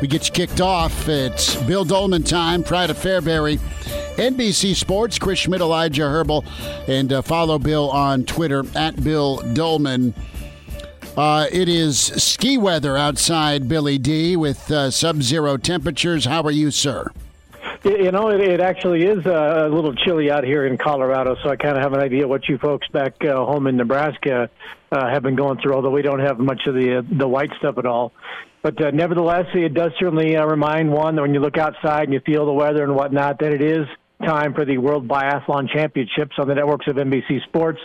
We get you kicked off. It's Bill Doleman time, Pride of Fairbury. NBC Sports, Chris Schmidt, Elijah Herbal, and uh, follow Bill on Twitter at Bill Doleman. Uh, it is ski weather outside Billy D with uh, sub zero temperatures. How are you, sir? You know, it, it actually is a little chilly out here in Colorado, so I kind of have an idea what you folks back uh, home in Nebraska uh, have been going through. Although we don't have much of the uh, the white stuff at all, but uh, nevertheless, it does certainly uh, remind one that when you look outside and you feel the weather and whatnot, that it is time for the World Biathlon Championships on the networks of NBC Sports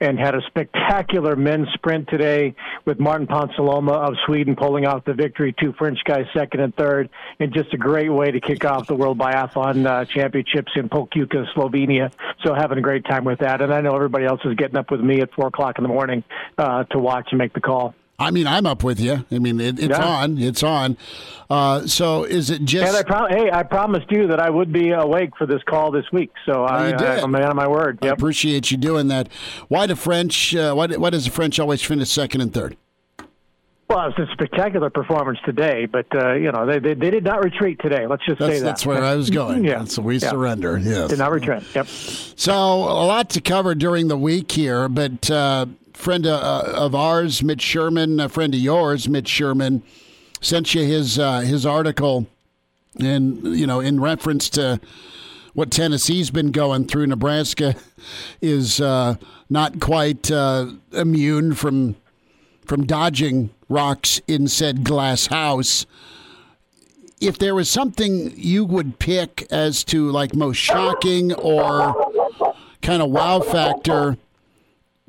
and had a spectacular men's sprint today with Martin Ponsiluoma of Sweden pulling off the victory, two French guys second and third, and just a great way to kick off the World Biathlon uh, Championships in Pokljuka, Slovenia. So having a great time with that. And I know everybody else is getting up with me at 4 o'clock in the morning uh, to watch and make the call. I mean, I'm up with you. I mean, it, it's yeah. on. It's on. Uh, so is it just? And I pro- hey, I promised you that I would be awake for this call this week. So I, I, am a man of my word. Yep. I appreciate you doing that. Why the French? Uh, why, why does the French always finish second and third? Well, it was a spectacular performance today, but uh, you know they, they, they did not retreat today. Let's just that's, say that. That's where I was going. yeah. So we yeah. surrender. Yes. Did not retreat. Yep. So a lot to cover during the week here, but uh, friend uh, of ours, Mitch Sherman, a friend of yours, Mitch Sherman, sent you his uh, his article, and you know in reference to what Tennessee's been going through. Nebraska is uh, not quite uh, immune from from dodging rocks in said glass house. If there was something you would pick as to like most shocking or kind of wow factor,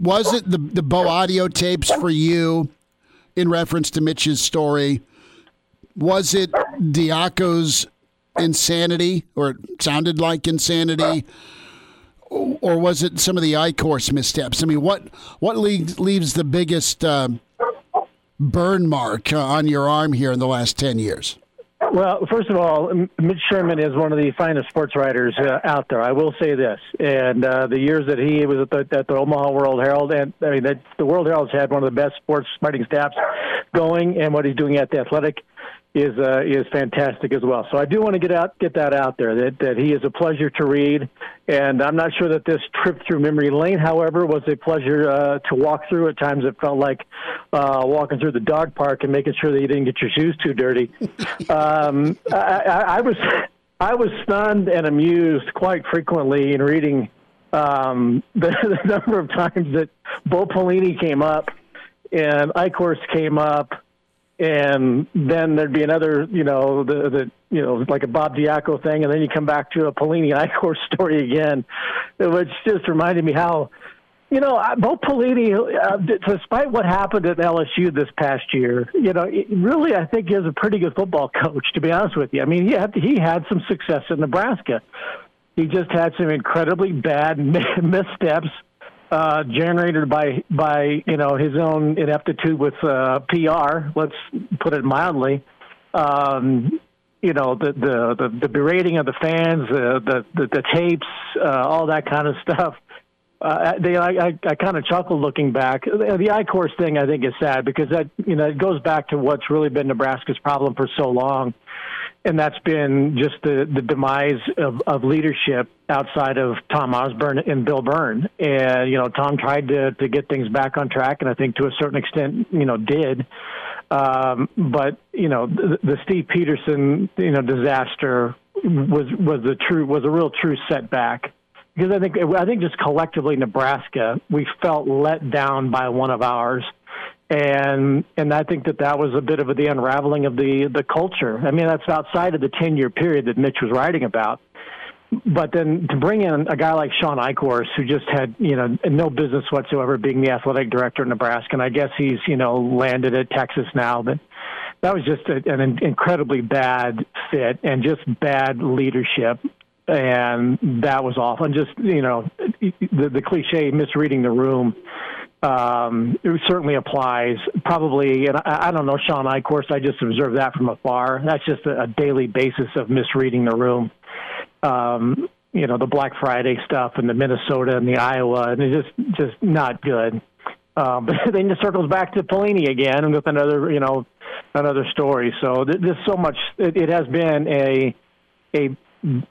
was it the the Bo audio tapes for you in reference to Mitch's story? Was it Diaco's insanity, or it sounded like insanity? Or was it some of the Eichorst missteps? I mean, what what leaves, leaves the biggest uh, burn mark uh, on your arm here in the last 10 years? Well, first of all, Mitch Sherman is one of the finest sports writers uh, out there. I will say this, and uh, the years that he was at the, at the Omaha World Herald, and I mean, that, the World Herald's had one of the best sports writing staffs going, and what he's doing at the Athletic is uh, is fantastic as well. So I do want to get out get that out there that that he is a pleasure to read, and I'm not sure that this trip through memory lane, however, was a pleasure uh, to walk through. At times, it felt like uh, walking through the dog park and making sure that you didn't get your shoes too dirty. um, I, I, I was I was stunned and amused quite frequently in reading um, the, the number of times that Bo Pelini came up and Eichorst came up and then there'd be another, you know, the the you know like a Bob Diaco thing, and then you come back to a Pelini Eichorst story again, which just reminded me how, you know, Bo Pelini, uh, despite what happened at LSU this past year, you know, really I think is a pretty good football coach. To be honest with you, I mean, he had he had some success in Nebraska. He just had some incredibly bad missteps uh, generated by by you know his own ineptitude with uh, PR. Let's put it mildly. Um, you know the, the the the berating of the fans, uh, the, the the tapes, uh, all that kind of stuff. Uh, they, I, I, I kind of chuckle looking back. The, the Eichorst thing, I think, is sad because that you know it goes back to what's really been Nebraska's problem for so long and that's been just the, the demise of, of leadership outside of Tom Osborne and Bill Byrne. And, you know, Tom tried to, to get things back on track, and I think to a certain extent, you know, did. Um, but, you know, the, the Steve Pederson, you know, disaster was, was the true, was a real true setback. Because I think, I think just collectively Nebraska, we felt let down by one of ours and and I think that that was a bit of the unraveling of the the culture. I mean, that's outside of the ten year period that Mitch was writing about. But then to bring in a guy like Shawn Eichorst, who just had you know no business whatsoever being the athletic director in Nebraska, and I guess he's you know landed at Texas now, but that was just a, an incredibly bad fit and just bad leadership and that was awful. And just you know, the, the cliche misreading the room um, it certainly applies. Probably, and I, I don't know, Sean I, of course, I just observed that from afar. That's just a, a daily basis of misreading the room. Um, you know, the Black Friday stuff and the Minnesota and the Iowa, and it's just just not good. Um, but then it circles back to Pelini again, with another, you know, another story. So there's so much. It, it has been a a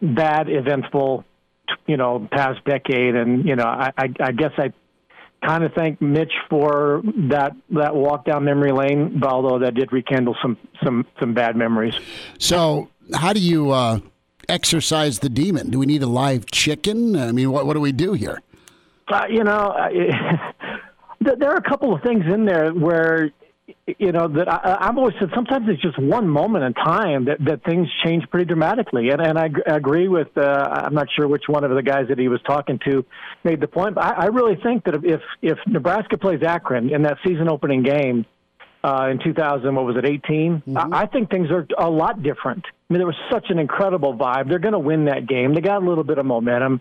bad, eventful, you know, past decade, and you know, I, I guess I kind of thank Mitch for that that walk down memory lane, although that did rekindle some some some bad memories. So, how do you uh, exercise the demon? Do we need a live chicken? I mean, what what do we do here? Uh, you know, there are a couple of things in there where you know that I, I've always said sometimes it's just one moment in time that that things change pretty dramatically, and and I, I agree with uh, I'm not sure which one of the guys that he was talking to made the point, but I, I really think that if if Nebraska plays Akron in that season opening game uh, in 2000, what was it, 18? Mm-hmm. I, I think things are a lot different. I mean, there was such an incredible vibe. They're going to win that game. They got a little bit of momentum,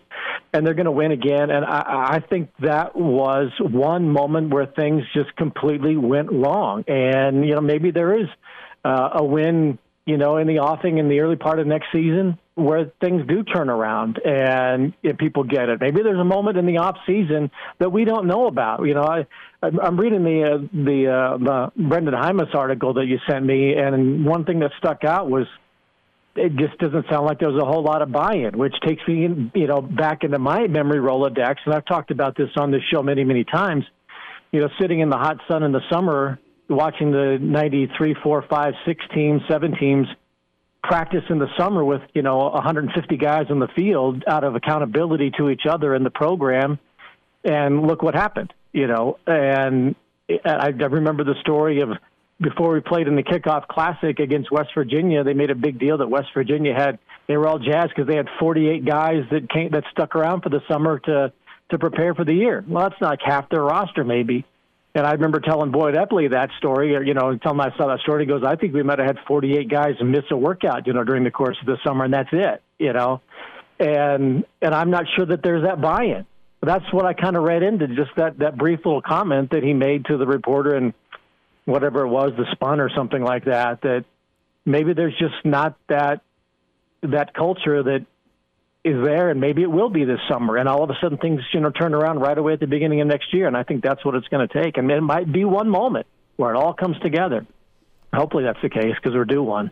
and they're going to win again. And I, I think that was one moment where things just completely went wrong. And you know, maybe there is uh, a win, you know, in the offing in the early part of next season where things do turn around and if people get it. Maybe there's a moment in the off season that we don't know about. You know, I I'm reading the uh, the uh, the Brenden Jaimes article that you sent me, and one thing that stuck out was it just doesn't sound like there was a whole lot of buy-in, which takes me, in, you know, back into my memory Rolodex, and I've talked about this on this show many, many times. You know, sitting in the hot sun in the summer, watching the 93, 4, 5, 6 teams, 7 teams practice in the summer with, you know, 150 guys in the field out of accountability to each other in the program, and look what happened, you know. And I, remember the story of before we played in the kickoff classic against West Virginia, they made a big deal that West Virginia had they were all jazzed because they had 48 guys that came that stuck around for the summer to to prepare for the year. Well, that's not half their roster, maybe. And I remember telling Boyd Epley that story, or you know, telling I saw that story. He goes, "I think we might have had 48 guys miss a workout, you know, during the course of the summer, and that's it, you know." And and I'm not sure that there's that buy-in. That's what I kind of read into just that that brief little comment that he made to the reporter and whatever it was, the spun or something like that, that maybe there's just not that that culture that is there, and maybe it will be this summer. And all of a sudden, things you know turn around right away at the beginning of next year. And I think that's what it's going to take. And it might be one moment where it all comes together. Hopefully, that's the case because we're due one.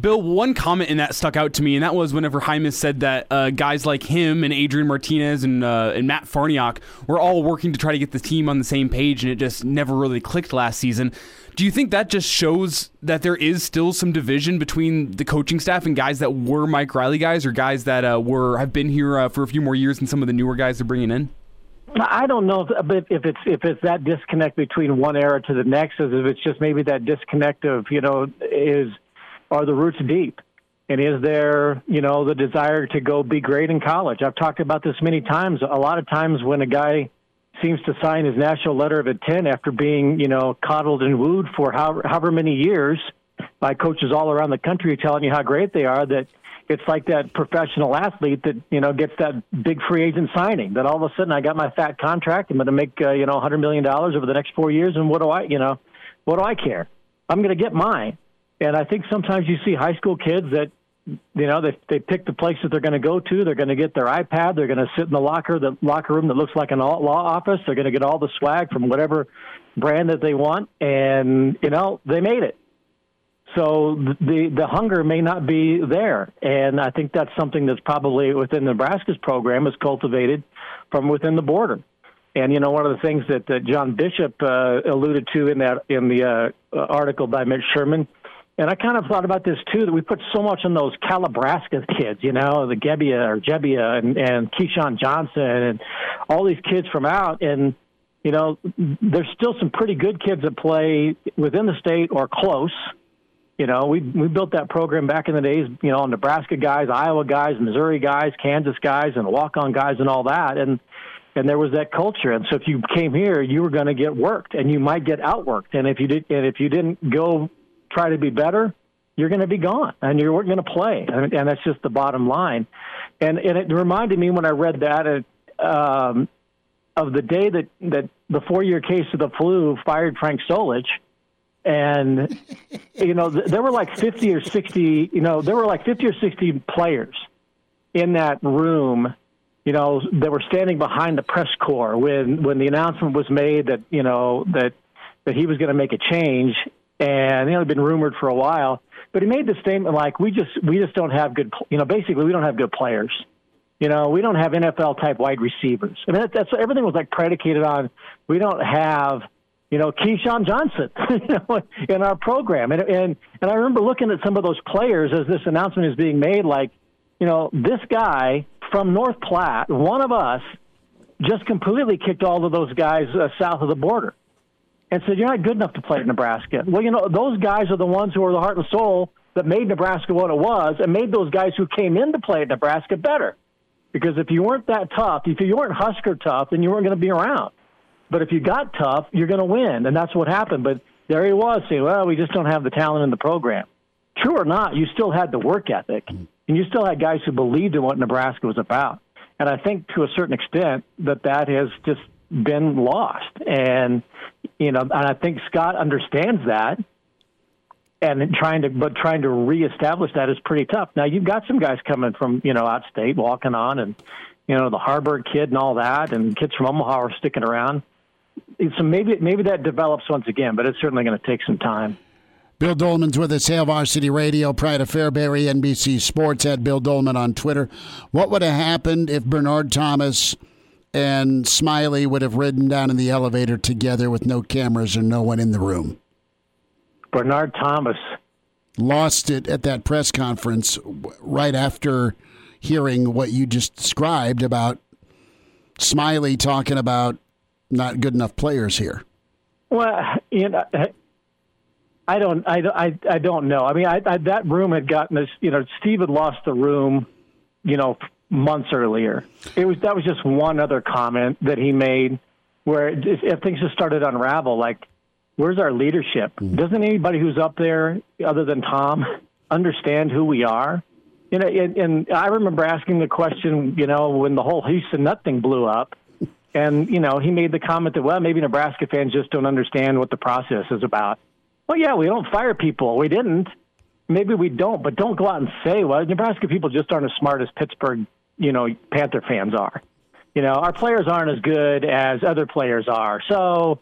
Bill, one comment in that stuck out to me, and that was whenever Jaimes said that uh, guys like him and Adrian Martinez and uh, and Matt Farniok were all working to try to get the team on the same page, and it just never really clicked last season. Do you think that just shows that there is still some division between the coaching staff and guys that were Mike Riley guys, or guys that uh, were have been here uh, for a few more years than some of the newer guys they're bringing in? I don't know if, if it's if it's that disconnect between one era to the next, as if it's just maybe that disconnect of you know is are the roots deep? And is there, you know, the desire to go be great in college? I've talked about this many times. A lot of times when a guy seems to sign his national letter of intent after being, you know, coddled and wooed for however, however many years by coaches all around the country telling you how great they are, that it's like that professional athlete that, you know, gets that big free agent signing that all of a sudden I got my fat contract. I'm going to make, uh, you know, $100 million over the next four years. And what do I, you know, what do I care? I'm going to get mine. And I think sometimes you see high school kids that, you know, they they pick the place that they're going to go to. They're going to get their iPad. They're going to sit in the locker, the locker room that looks like an law office. They're going to get all the swag from whatever brand that they want, and you know, they made it. So the the hunger may not be there, and I think that's something that's probably within Nebraska's program is cultivated from within the border. And you know, one of the things that, that John Bishop uh, alluded to in that in the uh, article by Mitch Sherman and I kind of thought about this too that we put so much on those Calibraska kids, you know, the Gebbia or Jebbia and, and Keyshawn Johnson and all these kids from out. And, you know, there's still some pretty good kids that play within the state or close. You know, we we built that program back in the days, you know, Nebraska guys, Iowa guys, Missouri guys, Kansas guys, and walk on guys and all that. And and there was that culture. And so if you came here, you were going to get worked, and you might get outworked. And if you did, and if you didn't go try to be better, you're going to be gone and you're going to play. And, and that's just the bottom line. And, and it reminded me when I read that it, um, of the day that, that the four year case of the flu fired Frank Solich. And, you know, th- there were like 50 or 60, you know, there were like 50 or 60 players in that room you know, that were standing behind the press corps when when the announcement was made that you know that that he was going to make a change, and you know, had been rumored for a while. But he made the statement like, "We just we just don't have good, you know, basically we don't have good players. You know, we don't have NFL type wide receivers. I mean, that, that's everything was like predicated on we don't have." you know, Keyshawn Johnson, you know, in our program. And, and, and I remember looking at some of those players as this announcement is being made, like, you know, this guy from North Platte, one of us, just completely kicked all of those guys uh, south of the border and said, You're not good enough to play at Nebraska. Well, you know, those guys are the ones who are the heart and soul that made Nebraska what it was and made those guys who came in to play at Nebraska better. Because if you weren't that tough, if you weren't Husker tough, then you weren't going to be around. But if you got tough, you're going to win. And that's what happened. But there he was saying, Well, we just don't have the talent in the program. True or not, you still had the work ethic. Mm-hmm. And you still had guys who believed in what Nebraska was about. And I think to a certain extent that that has just been lost. And, you know, and I think Scott understands that. and trying to but trying to reestablish that is pretty tough. Now you've got some guys coming from you know outstate walking on, and you know the Harburg kid and all that, and kids from Omaha are sticking around. So maybe maybe that develops once again, but it's certainly going to take some time. Bill Doleman's with us, Hail Varsity Radio, Pride of Fairbury, NBC Sports, at Bill Doleman on Twitter. What would have happened if Bernard Thomas and Smiley would have ridden down in the elevator together with no cameras or no one in the room? Bernard Thomas lost it at that press conference right after hearing what you just described about Smiley talking about not good enough players here. Well, you know, I don't, I, I, I don't know. I mean, I, I, that room had gotten this. You know, Steve had lost the room. You know, months earlier. It was that was just one other comment that he made where things just started to unravel, like where's our leadership? Mm. Doesn't anybody who's up there other than Tom understand who we are? You know, and, and I remember asking the question, you know, when the whole Houston Nutt thing blew up, and you know, he made the comment that well, maybe Nebraska fans just don't understand what the process is about. Well, yeah, we don't fire people. We didn't. Maybe we don't, but don't go out and say, well, Nebraska people just aren't as smart as Pittsburgh, you know, Panther fans are. You know, our players aren't as good as other players are. So,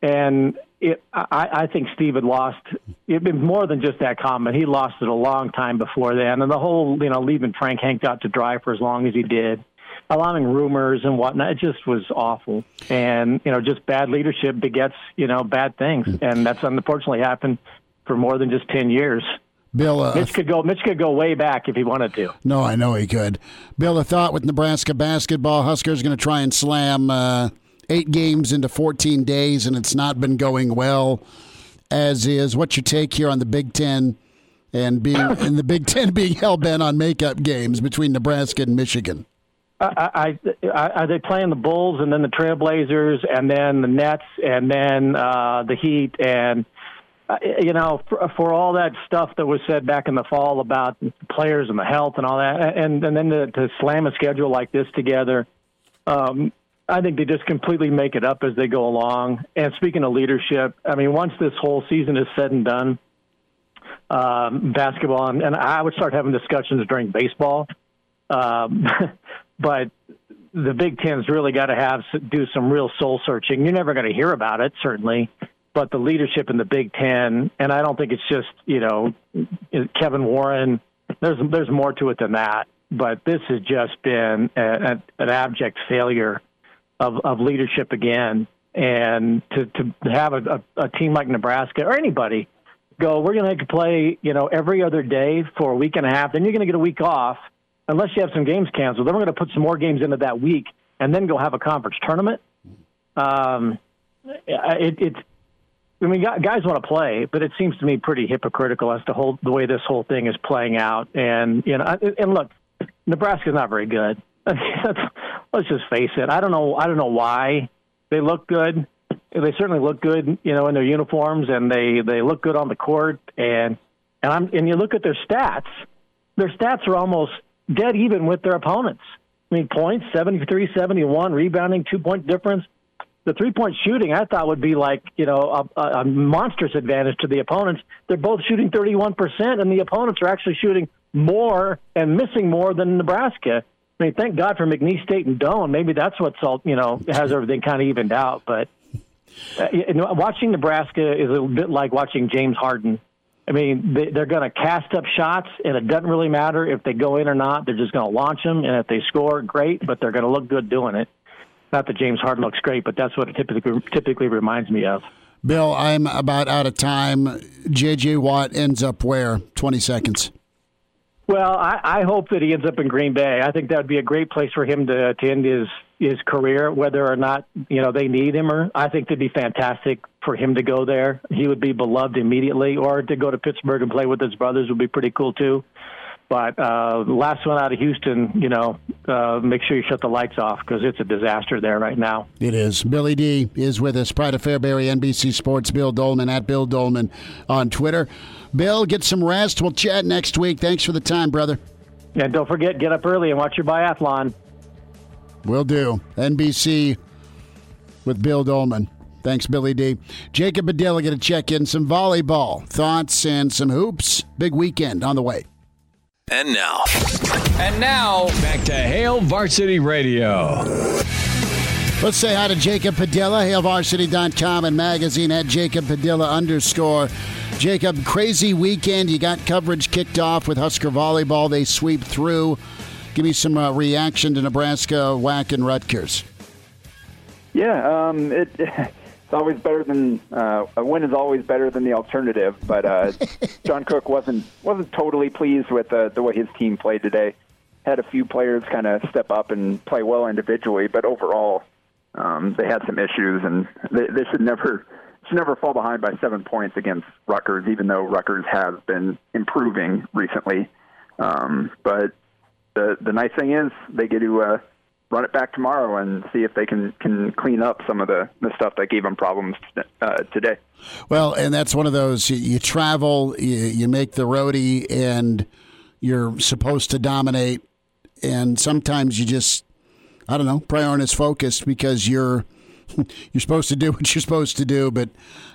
and it, I, I think Steve had lost it been more than just that comment. He lost it a long time before then, and the whole you know leaving Frank Hank out to dry for as long as he did, allowing rumors and whatnot. It just was awful, and you know just bad leadership begets you know bad things, and that's unfortunately happened for more than just ten years. Bill, uh, Mitch could go. Mitch could go way back if he wanted to. No, I know he could. Bill, a thought with Nebraska basketball. Huskers going to try and slam. Uh, eight games into 14 days, and it's not been going well as is. What's your take here on the Big Ten and being in the Big Ten being hell bent on makeup games between Nebraska and Michigan? I, I, I, are they playing the Bulls and then the Trailblazers and then the Nets and then uh, the Heat and you know for, for all that stuff that was said back in the fall about players and the health and all that and and then to, to slam a schedule like this together um, I think they just completely make it up as they go along. And speaking of leadership, I mean, once this whole season is said and done, um, basketball, and, and, I would start having discussions during baseball. Um, but the Big Ten's really got to have do some real soul searching. You're never going to hear about it, certainly, but the leadership in the Big Ten, and I don't think it's just you know Kevin Warren. There's there's more to it than that. But this has just been a, a, an abject failure of, of leadership again. And to, to have a, a, a team like Nebraska or anybody go, we're going to play, you know, every other day for a week and a half. Then you're going to get a week off, unless you have some games canceled. Then we're going to put some more games into that week, and then go have a conference tournament. Um, it, it's, I mean, guys want to play, but it seems to me pretty hypocritical as to whole, the way this whole thing is playing out. And you know, and look, Nebraska's not very good. let's just face it. I don't know. I don't know why they look good. They certainly look good, you know, in their uniforms, and they they look good on the court. And and I'm and you look at their stats. Their stats are almost dead even with their opponents. I mean, points 73, 71, rebounding, two point difference. The three point shooting, I thought would be like you know a, a monstrous advantage to the opponents. They're both shooting 31 percent, and the opponents are actually shooting more and missing more than Nebraska. I mean, thank God for McNeese State and Doane. Maybe that's what's all you know has everything kind of evened out. But uh, you know, watching Nebraska is a bit like watching James Harden. I mean, they, they're going to cast up shots, and it doesn't really matter if they go in or not. They're just going to launch them, and if they score, great. But they're going to look good doing it. Not that James Harden looks great, but that's what it typically typically reminds me of. Bill, I'm about out of time. J.J. Watt ends up where? Twenty seconds. Well, I, I hope that he ends up in Green Bay. I think that would be a great place for him to, to end his his career, whether or not you know they need him. Or I think it'd be fantastic for him to go there. He would be beloved immediately, or to go to Pittsburgh and play with his brothers would be pretty cool too. But uh, last one out of Houston, you know, uh, make sure you shut the lights off because it's a disaster there right now. It is. Billy D is with us. Pride of Fairbury, NBC Sports. Bill Doleman at Bill Doleman on Twitter. Bill, get some rest. We'll chat next week. Thanks for the time, brother. And don't forget, get up early and watch your biathlon. Will do. NBC with Bill Doleman. Thanks, Billy D. Jacob Padilla going to check in some volleyball thoughts and some hoops. Big weekend on the way. And now. And now, back to Hail Varsity Radio. Let's say hi to Jacob Padilla, HailVarsity.com and magazine at Jacob Padilla underscore. Jacob, crazy weekend. You got coverage kicked off with Husker Volleyball. They sweep through. Give me some uh, reaction to Nebraska Whack, and Rutgers. Yeah, um, it, it's always better than uh, a win is always better than the alternative. But uh, John Cook wasn't wasn't totally pleased with uh, the way his team played today. Had a few players kind of step up and play well individually, but overall um, they had some issues, and they, they should never should never fall behind by seven points against Rutgers, even though Rutgers has been improving recently. Um, but the the nice thing is they get to uh, run it back tomorrow and see if they can can clean up some of the, the stuff that gave them problems uh, today. Well, and that's one of those you, you travel, you, you make the roadie, and you're supposed to dominate, and sometimes you just I don't know, probably aren't as focused because you're you're supposed to do what you're supposed to do, but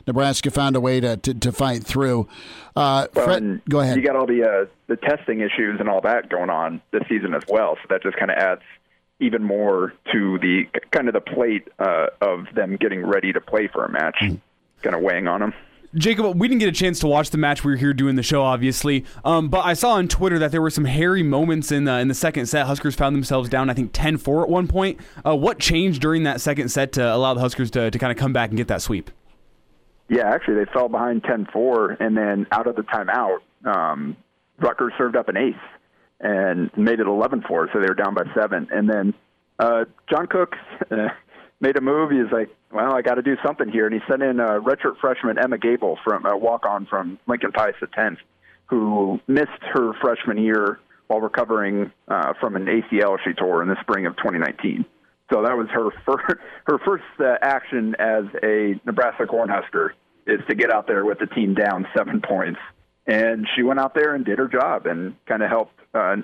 Nebraska found a way to to, to fight through. Uh, well, Fred, go ahead. You got all the uh, the testing issues and all that going on this season as well, so that just kind of adds even more to the kind of the plate uh, of them getting ready to play for a match, mm. kind of weighing on them. Jacob, we didn't get a chance to watch the match. We were here doing the show, obviously. Um, but I saw on Twitter that there were some hairy moments in the in the second set. Huskers found themselves down, I think, 10-4 at one point. Uh, what changed during that second set to allow the Huskers to, to kind of come back and get that sweep? Yeah, actually, they fell behind 10-4, and then out of the timeout, um, Rutgers served up an ace and made it 11-4, so they were down by seven. And then uh, John Cook made a move. He's like, well, I got to do something here, and he sent in a redshirt freshman Emma Gable from a walk-on from Lincoln Pius the 10th, who missed her freshman year while recovering uh, from an ACL she tore in the spring of 2019. So that was her first, her first uh, action as a Nebraska Cornhusker is to get out there with the team down seven points, and she went out there and did her job and kind of helped uh,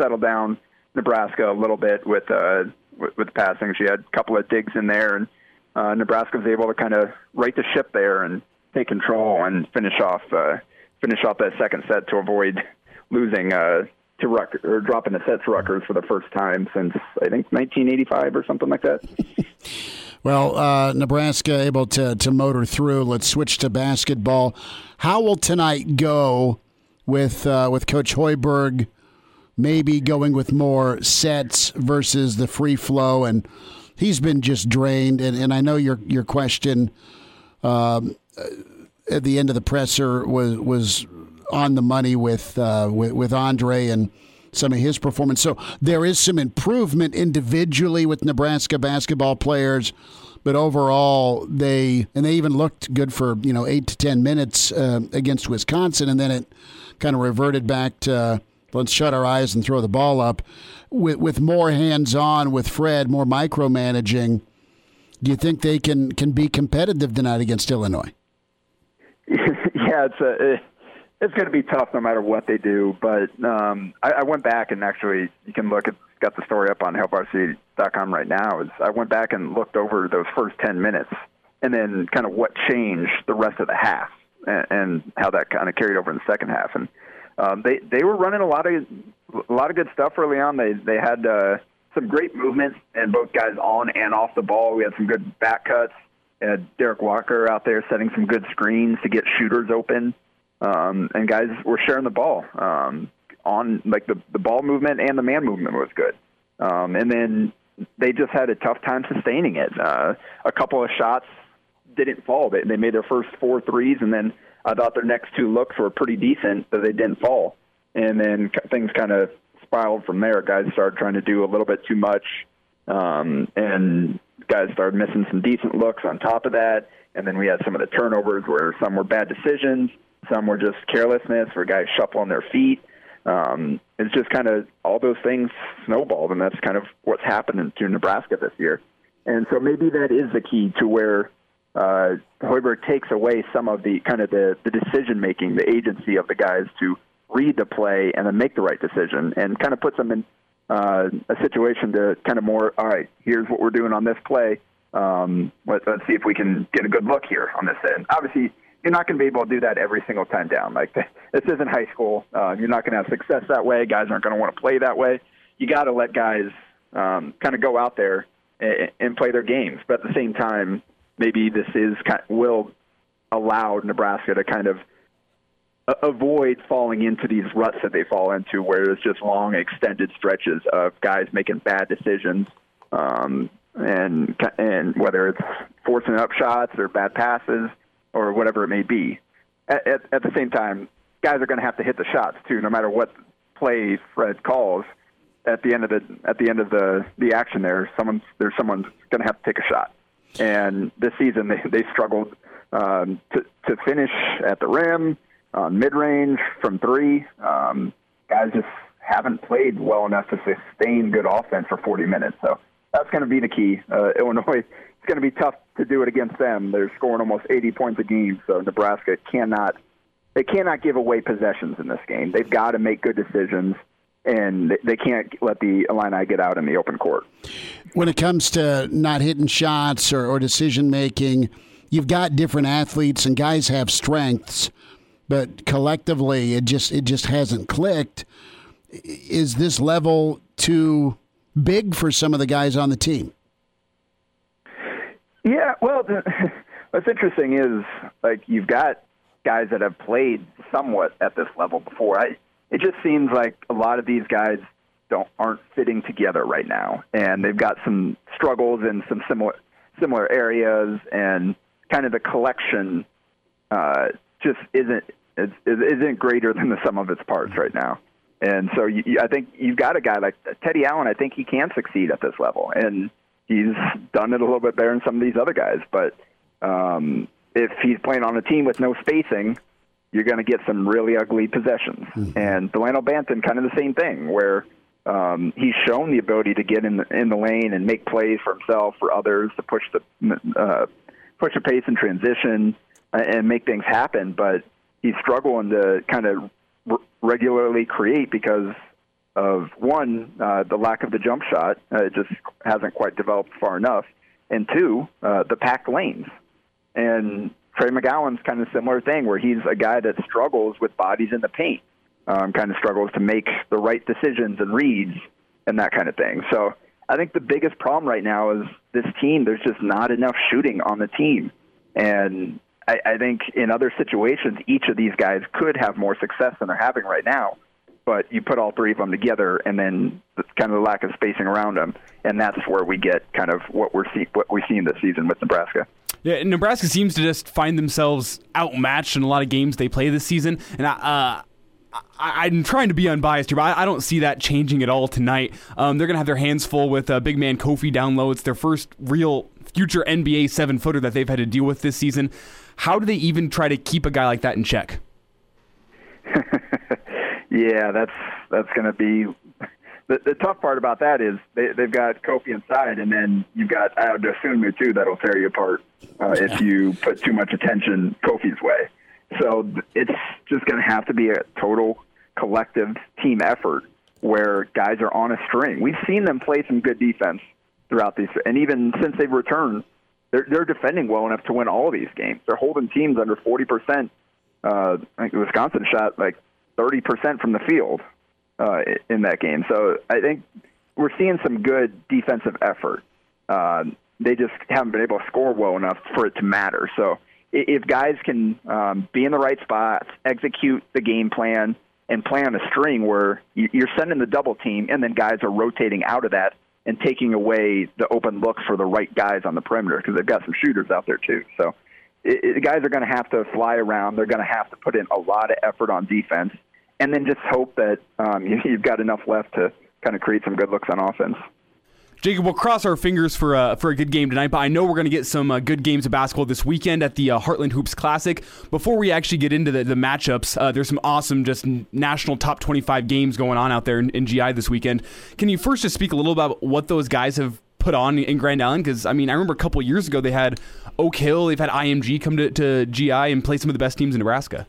settle down Nebraska a little bit with uh, with, with passing. She had a couple of digs in there, and uh, Nebraska was able to kind of right the ship there and take control and finish off uh, finish off that second set to avoid losing uh, to Rutgers or dropping a set to Rutgers for the first time since I think 1985 or something like that. Well, uh, Nebraska able to to motor through. Let's switch to basketball. How will tonight go with uh, with Coach Hoiberg? Maybe going with more sets versus the free flow and he's been just drained. And, and I know your your question um, at the end of the presser was was on the money with, uh, with with Andre and some of his performance. So there is some improvement individually with Nebraska basketball players, but overall they and they even looked good for you know eight to ten minutes uh, against Wisconsin, and then it kind of reverted back to let's shut our eyes and throw the ball up with with more hands on with Fred, more micromanaging, do you think they can can be competitive tonight against Illinois? yeah, it's a, it's going to be tough no matter what they do. But um, I, I went back and actually, you can look at got the story up on HailVarsity.com right now. Is I went back and looked over those first ten minutes and then kind of what changed the rest of the half and, and how that kind of carried over in the second half and um, they they were running a lot of a lot of good stuff early on. They they had uh, some great movement and both guys on and off the ball. We had some good back cuts. had Derrick Walker out there setting some good screens to get shooters open, um, and guys were sharing the ball um, on like the the ball movement and the man movement was good. Um, and then they just had a tough time sustaining it. Uh, a couple of shots didn't fall. They, they made their first four threes, and then I thought their next two looks were pretty decent, but they didn't fall. And then things kind of spiraled from there. Guys started trying to do a little bit too much, um, and guys started missing some decent looks on top of that. And then we had some of the turnovers where some were bad decisions, some were just carelessness, where guys shuffling their feet. Um, it's just kind of all those things snowballed, and that's kind of what's happening to Nebraska this year. And so maybe that is the key to where uh, Hoiberg takes away some of the kind of the, the decision making, the agency of the guys to read the play and then make the right decision, and kind of puts them in uh, a situation to kind of more, all right, here's what we're doing on this play. Um, let, let's see if we can get a good look here on this end. Obviously, you're not going to be able to do that every single time down. Like this isn't high school. Uh, you're not going to have success that way. Guys aren't going to want to play that way. You got to let guys um, kind of go out there and, and play their games. But at the same time, maybe this is kind will allow Nebraska to kind of avoid falling into these ruts that they fall into, where it's just long, extended stretches of guys making bad decisions, um, and and whether it's forcing up shots or bad passes or whatever it may be. At, at, at the same time, guys are going to have to hit the shots too, no matter what play Fred calls. At the end of the at the end of the the action, there, someone's there's someone's going to have to take a shot. And this season, they they struggled um, to to finish at the rim uh, mid range from three. Um, guys just haven't played well enough to sustain good offense for 40 minutes. So that's going to be the key. Uh, Illinois, going to be tough to do it against them. They're scoring almost 80 points a game, so Nebraska cannot they cannot give away possessions in this game. They've got to make good decisions. And they can't let the Illini get out in the open court. When it comes to not hitting shots or, or decision making, you've got different athletes and guys have strengths but collectively it just it just hasn't clicked. Is this level too big for some of the guys on the team? Yeah, well, what's interesting is like you've got guys that have played somewhat at this level before. I it just seems like a lot of these guys don't aren't fitting together right now, and they've got some struggles in some similar similar areas, and kind of the collection uh, just isn't is, isn't greater than the sum of its parts right now. And so you, I think you've got a guy like Teddy Allen. I think he can succeed at this level, and he's done it a little bit better than some of these other guys. But um, if he's playing on a team with no spacing, you're going to get some really ugly possessions. Mm-hmm. And Delano Banton, kind of the same thing, where um, he's shown the ability to get in the, in the lane and make plays for himself, for others, to push the uh, push the pace in transition uh, and make things happen. But he's struggling to kind of r- regularly create because of one, uh, the lack of the jump shot. Uh, it just hasn't quite developed far enough, and two, uh, the packed lanes. And Trey McGowens kind of similar thing, where he's a guy that struggles with bodies in the paint, um, kind of struggles to make the right decisions and reads and that kind of thing. So I think the biggest problem right now is this team. There's just not enough shooting on the team, and I, I think in other situations, each of these guys could have more success than they're having right now. But you put all three of them together, and then kind of the lack of spacing around them, and that's where we get kind of what we're see what we've seen this season with Nebraska. Yeah, Nebraska seems to just find themselves outmatched in a lot of games they play this season, and I, uh, I, am trying to be unbiased here, but I, I, don't see that changing at all tonight. Um, they're going to have their hands full with uh, big man Kofi down low. It's their first real future NBA seven footer that they've had to deal with this season. How do they even try to keep a guy like that in check? yeah, that's that's going to be the, the tough part about that is they, they've got Kofi inside, and then you've got Dosunmu too that'll tear you apart uh, if you put too much attention Kofi's way. So it's just going to have to be a total collective team effort where guys are on a string. We've seen them play some good defense throughout these, and even since they've returned, they're they're defending well enough to win all of these games. They're holding teams under forty percent. Uh, I think Wisconsin shot like thirty percent from the field uh, in that game. So I think we're seeing some good defensive effort. Uh, they just haven't been able to score well enough for it to matter. So if guys can um, be in the right spots, execute the game plan, and play on a string where you're sending the double team, and then guys are rotating out of that and taking away the open looks for the right guys on the perimeter because they've got some shooters out there too. So it, it, guys are going to have to fly around. They're going to have to put in a lot of effort on defense, and then just hope that um, you, you've got enough left to kind of create some good looks on offense. Jacob, we'll cross our fingers for uh, for a good game tonight, but I know we're going to get some uh, good games of basketball this weekend at the uh, Heartland Hoops Classic. Before we actually get into the, the matchups, uh, there's some awesome, just national top 25 games going on out there in, in, GI this weekend. Can you first just speak a little about what those guys have put on in Grand Island? Because, I mean, I remember a couple years ago they had Oak Hill, they've had IMG come to, to GI and play some of the best teams in Nebraska.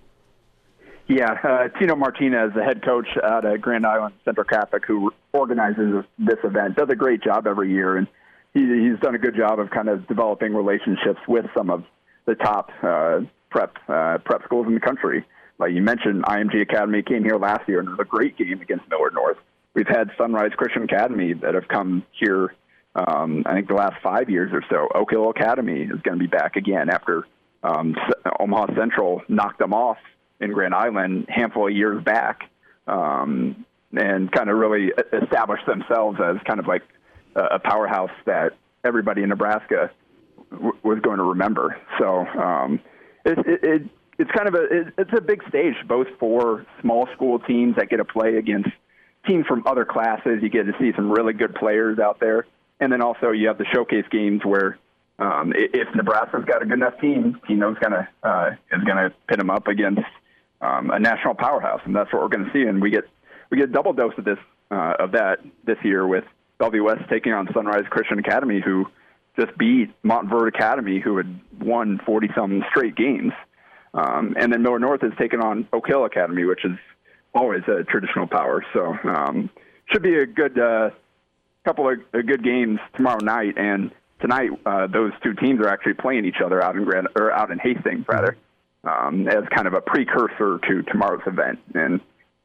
Yeah, uh, Tino Martinez, the head coach at uh, Grand Island Central Catholic, who organizes this event, does a great job every year. And he, he's done a good job of kind of developing relationships with some of the top uh, prep uh, prep schools in the country. Like you mentioned, IMG Academy came here last year and was a great game against Millard North. We've had Sunrise Christian Academy that have come here. Um, I think the last five years or so. Oak Hill Academy is going to be back again after um, Omaha Central knocked them off in Grand Island a handful of years back, um, and kind of really established themselves as kind of like a powerhouse that everybody in Nebraska w- was going to remember. So um, it, it, it, it's kind of a it, it's a big stage, both for small school teams that get to play against teams from other classes. You get to see some really good players out there, and then also you have the showcase games where um, if Nebraska's got a good enough team, Tino's gonna uh, is gonna pit them up against um, a national powerhouse, and that's what we're going to see. And we get we get a double dose of this uh, of that this year with Bellevue West taking on Sunrise Christian Academy, who just beat Montverde Academy, who had won 40 some straight games. Um, and then Millard North is taking on Oak Hill Academy, which is always a traditional power. So um, should be a good uh, couple of uh, good games tomorrow night. And tonight, uh, those two teams are actually playing each other out in Grand or out in Hastings, rather, um, as kind of a precursor to tomorrow's event. And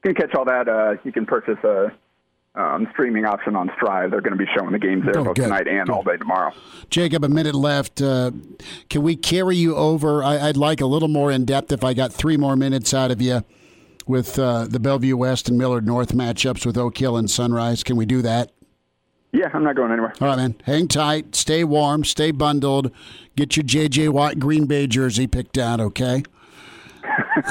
you can catch all that. Uh, you can purchase a um, streaming option on Striv. They're going to be showing the games there Oh, both good. tonight and all day tomorrow. Jacob, a minute left. Uh, can we carry you over? I, I'd like a little more in depth if I got three more minutes out of you with uh, the Bellevue West and Millard North matchups with Oak Hill and Sunrise. Can we do that? Yeah, I'm not going anywhere. All right, man. Hang tight. Stay warm. Stay bundled. Get your J.J. Watt Green Bay jersey picked out, okay?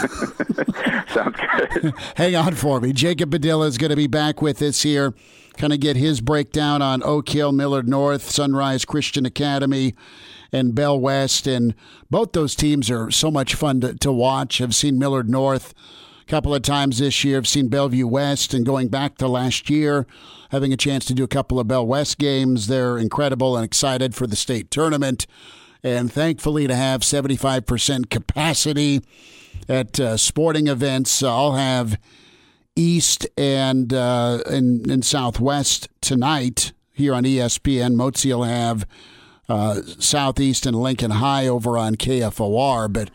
Sounds good. Hang on for me. Jacob Padilla is going to be back with us here. Kind of get his breakdown on Oak Hill, Millard North, Sunrise Christian Academy, and Bell West. And both those teams are so much fun to, to watch. I've seen Millard North a couple of times this year. I've seen Bellevue West, and going back to last year, having a chance to do a couple of Bell West games. They're incredible and excited for the state tournament. And thankfully, to have 75% capacity at uh, sporting events. I'll have East and uh, Southwest tonight here on ESPN. Motzi will have uh, Southeast and Lincoln High over on KFOR. But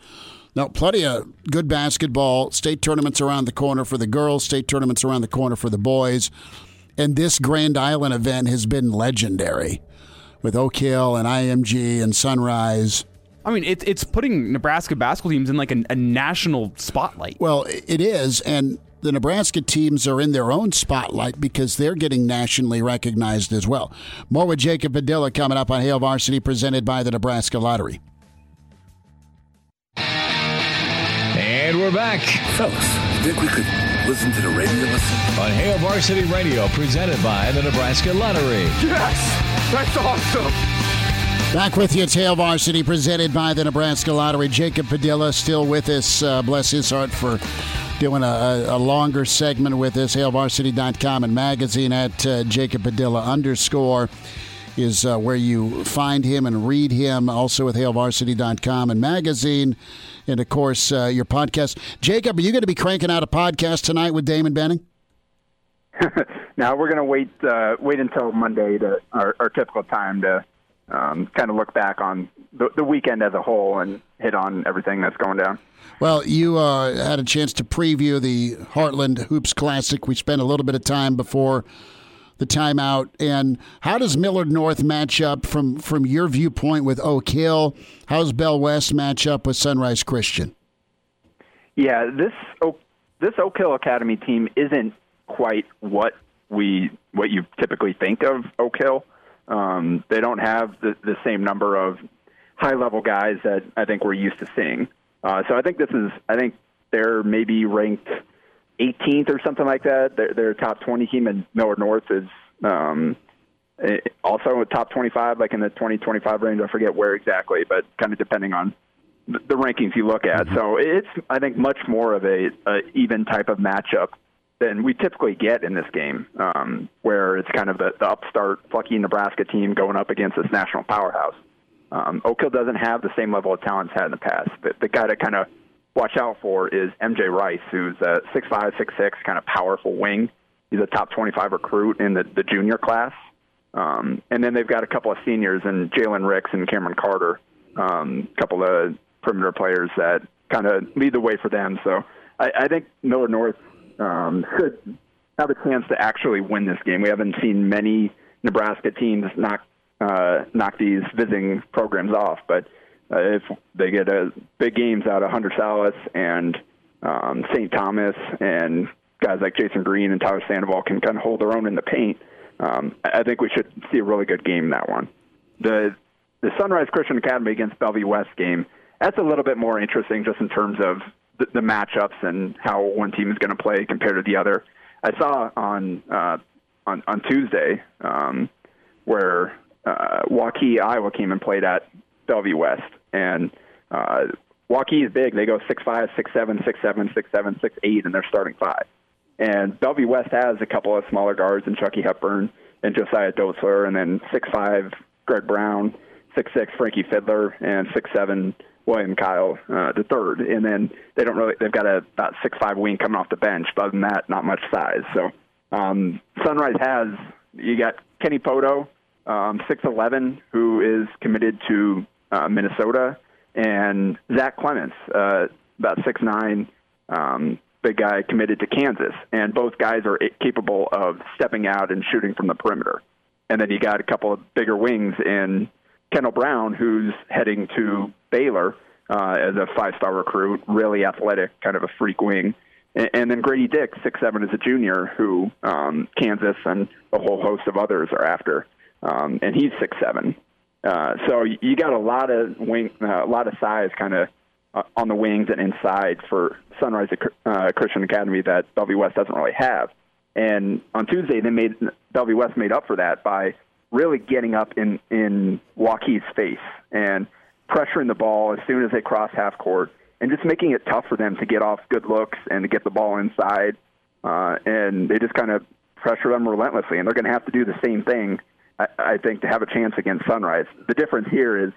no, plenty of good basketball. State tournaments around the corner for the girls. State tournaments around the corner for the boys. And this Grand Island event has been legendary with Oak Hill and IMG and Sunrise. I mean, it's it's putting Nebraska basketball teams in like a, a national spotlight. Well, it is, and the Nebraska teams are in their own spotlight because they're getting nationally recognized as well. More with Jacob Padilla coming up on Hail Varsity, presented by the Nebraska Lottery. And we're back Fellas, think we could listen to the radio lesson? on Hail Varsity Radio, presented by the Nebraska Lottery. Yes! That's awesome! Back with you, Hail Varsity, presented by the Nebraska Lottery. Jacob Padilla still with us. Uh, bless his heart for doing a, a, a longer segment with us. HailVarsity.com and magazine at uh, Jacob Padilla underscore is uh, where you find him and read him. Also with HailVarsity.com and magazine. And of course, uh, your podcast. Jacob, are you going to be cranking out a podcast tonight with Damon Benning? now we're going to wait uh, wait until Monday to our, our typical time to um, kind of look back on the, the weekend as a whole and hit on everything that's going down. Well, you uh, had a chance to preview the Heartland Hoops Classic. We spent a little bit of time before the timeout. And how does Millard North match up from, from your viewpoint with Oak Hill? How's Bell West match up with Sunrise Christian? Yeah, this Oak, this Oak Hill Academy team isn't quite what we what you typically think of Oak Hill. Um, they don't have the, the same number of high level guys that I think we're used to seeing. Uh, so I think this is I think they're maybe ranked 18th or something like that. They're, they're a top 20 team, and Millard North is um, eh, also a top 25, like in the 20 25 range. I forget where exactly, but kind of depending on the rankings you look at. So it's, I think, much more of a, a even type of matchup than we typically get in this game, um, where it's kind of the, the upstart, plucky Nebraska team going up against this national powerhouse. Um, Oak Hill doesn't have the same level of talent it's had in the past. The, the guy to kind of watch out for is MJ Rice, who's a 6'5", 6'6", kind of powerful wing. He's a top 25 recruit in the, the junior class. Um, and then they've got a couple of seniors and Jalen Ricks and Cameron Carter, um, a couple of perimeter players that kind of lead the way for them. So I, I think Millard North um, should have a chance to actually win this game. We haven't seen many Nebraska teams knock uh, knock these visiting programs off, but uh, if they get a big games out of Hunter Sallis and um, St. Thomas and guys like Jasen Green and Tyler Sandoval can kind of hold their own in the paint, um, I think we should see a really good game that one. The the Sunrise Christian Academy against Bellevue West game that's a little bit more interesting just in terms of the, the matchups and how one team is going to play compared to the other. I saw on uh, on on Tuesday um, where uh, Waukee, Iowa came and played at Bellevue West, and uh, Waukee is big. They go six five, six seven, six seven, six seven, six eight, and they're starting five. And Bellevue West has a couple of smaller guards and Chucky Hepburn and Josiah Dotzler, and then six five Greg Brown, six six Frankie Fidler, and six seven William Kyle uh, the third. And then they don't really they've got a about six five wing coming off the bench. But other than that, not much size. So um, Sunrise has you got Kenny Pohto, um, six eleven, who is committed to uh, Minnesota, and Zach Clemence, uh, about six nine. Um, big guy committed to Kansas, and both guys are capable of stepping out and shooting from the perimeter. And then you got a couple of bigger wings in Kendall Brown, who's heading to Baylor uh, as a five-star recruit, really athletic, kind of a freak wing. And, and then Grady Dick, six seven, as a junior, who um, Kansas and a whole host of others are after, um, and he's six seven. Uh, so you got a lot of wing, uh, a lot of size, kind of uh, on the wings and inside for Sunrise uh, Christian Academy that Bellevue West doesn't really have. And on Tuesday, they made Bellevue West made up for that by really getting up in in Waukee's face and pressuring the ball as soon as they cross half court, and just making it tough for them to get off good looks and to get the ball inside. Uh, and they just kind of pressure them relentlessly, and they're going to have to do the same thing, I, I think, to have a chance against Sunrise. The difference here is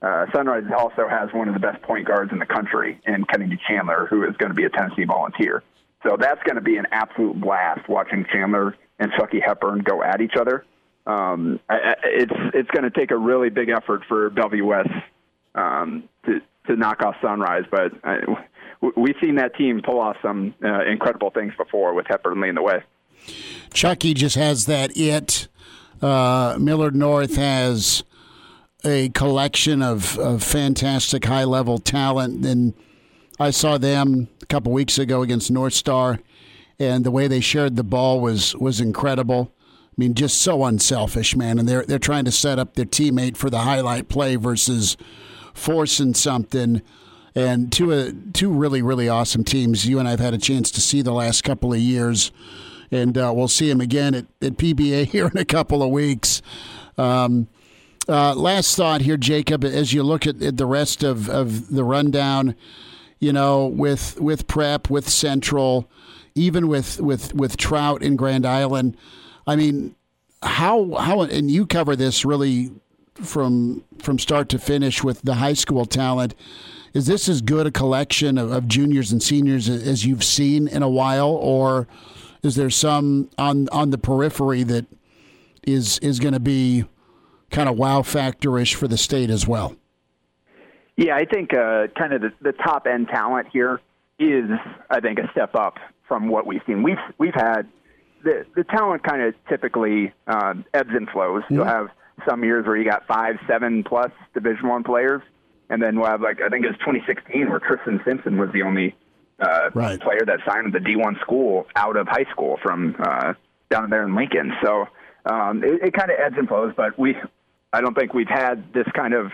uh, Sunrise also has one of the best point guards in the country in Kennedy Chandler, who is going to be a Tennessee volunteer. So that's going to be an absolute blast watching Chandler and Chucky Hepburn go at each other. Um, I, it's it's going to take a really big effort for Bellevue West um, to to knock off Sunrise, but I, we've seen that team pull off some uh, incredible things before with Hepburn leading the way. Chucky just has that it. Uh, Millard North has a collection of, of fantastic high level talent, and I saw them a couple weeks ago against North Star, and the way they shared the ball was was incredible. I mean, just so unselfish, man. And they're they're trying to set up their teammate for the highlight play versus forcing something. And two uh, two really really awesome teams. You and I've had a chance to see the last couple of years, and uh, we'll see him again at, at PBA here in a couple of weeks. Um, uh, last thought here, Jacob, as you look at, at the rest of, of the rundown, you know, with with prep, with Central, even with with with Traudt in Grand Island. I mean, how how and you cover this really from from start to finish with the high school talent. Is this as good a collection of, of juniors and seniors as you've seen in a while, or is there some on on the periphery that is is going to be kind of wow factorish for the state as well? Yeah, I think uh, kind of the, the top end talent here is, I think, a step up from what we've seen. We've we've had the the talent kind of typically uh, ebbs and flows. Mm-hmm. You'll have some years where you got five, seven plus Division One players, and then we'll have like I think it was 2016 where Tristan Simpson was the only uh, right. player that signed with the D1 school out of high school from uh, down there in Lincoln. So um, it, it kind of ebbs and flows, but we I don't think we've had this kind of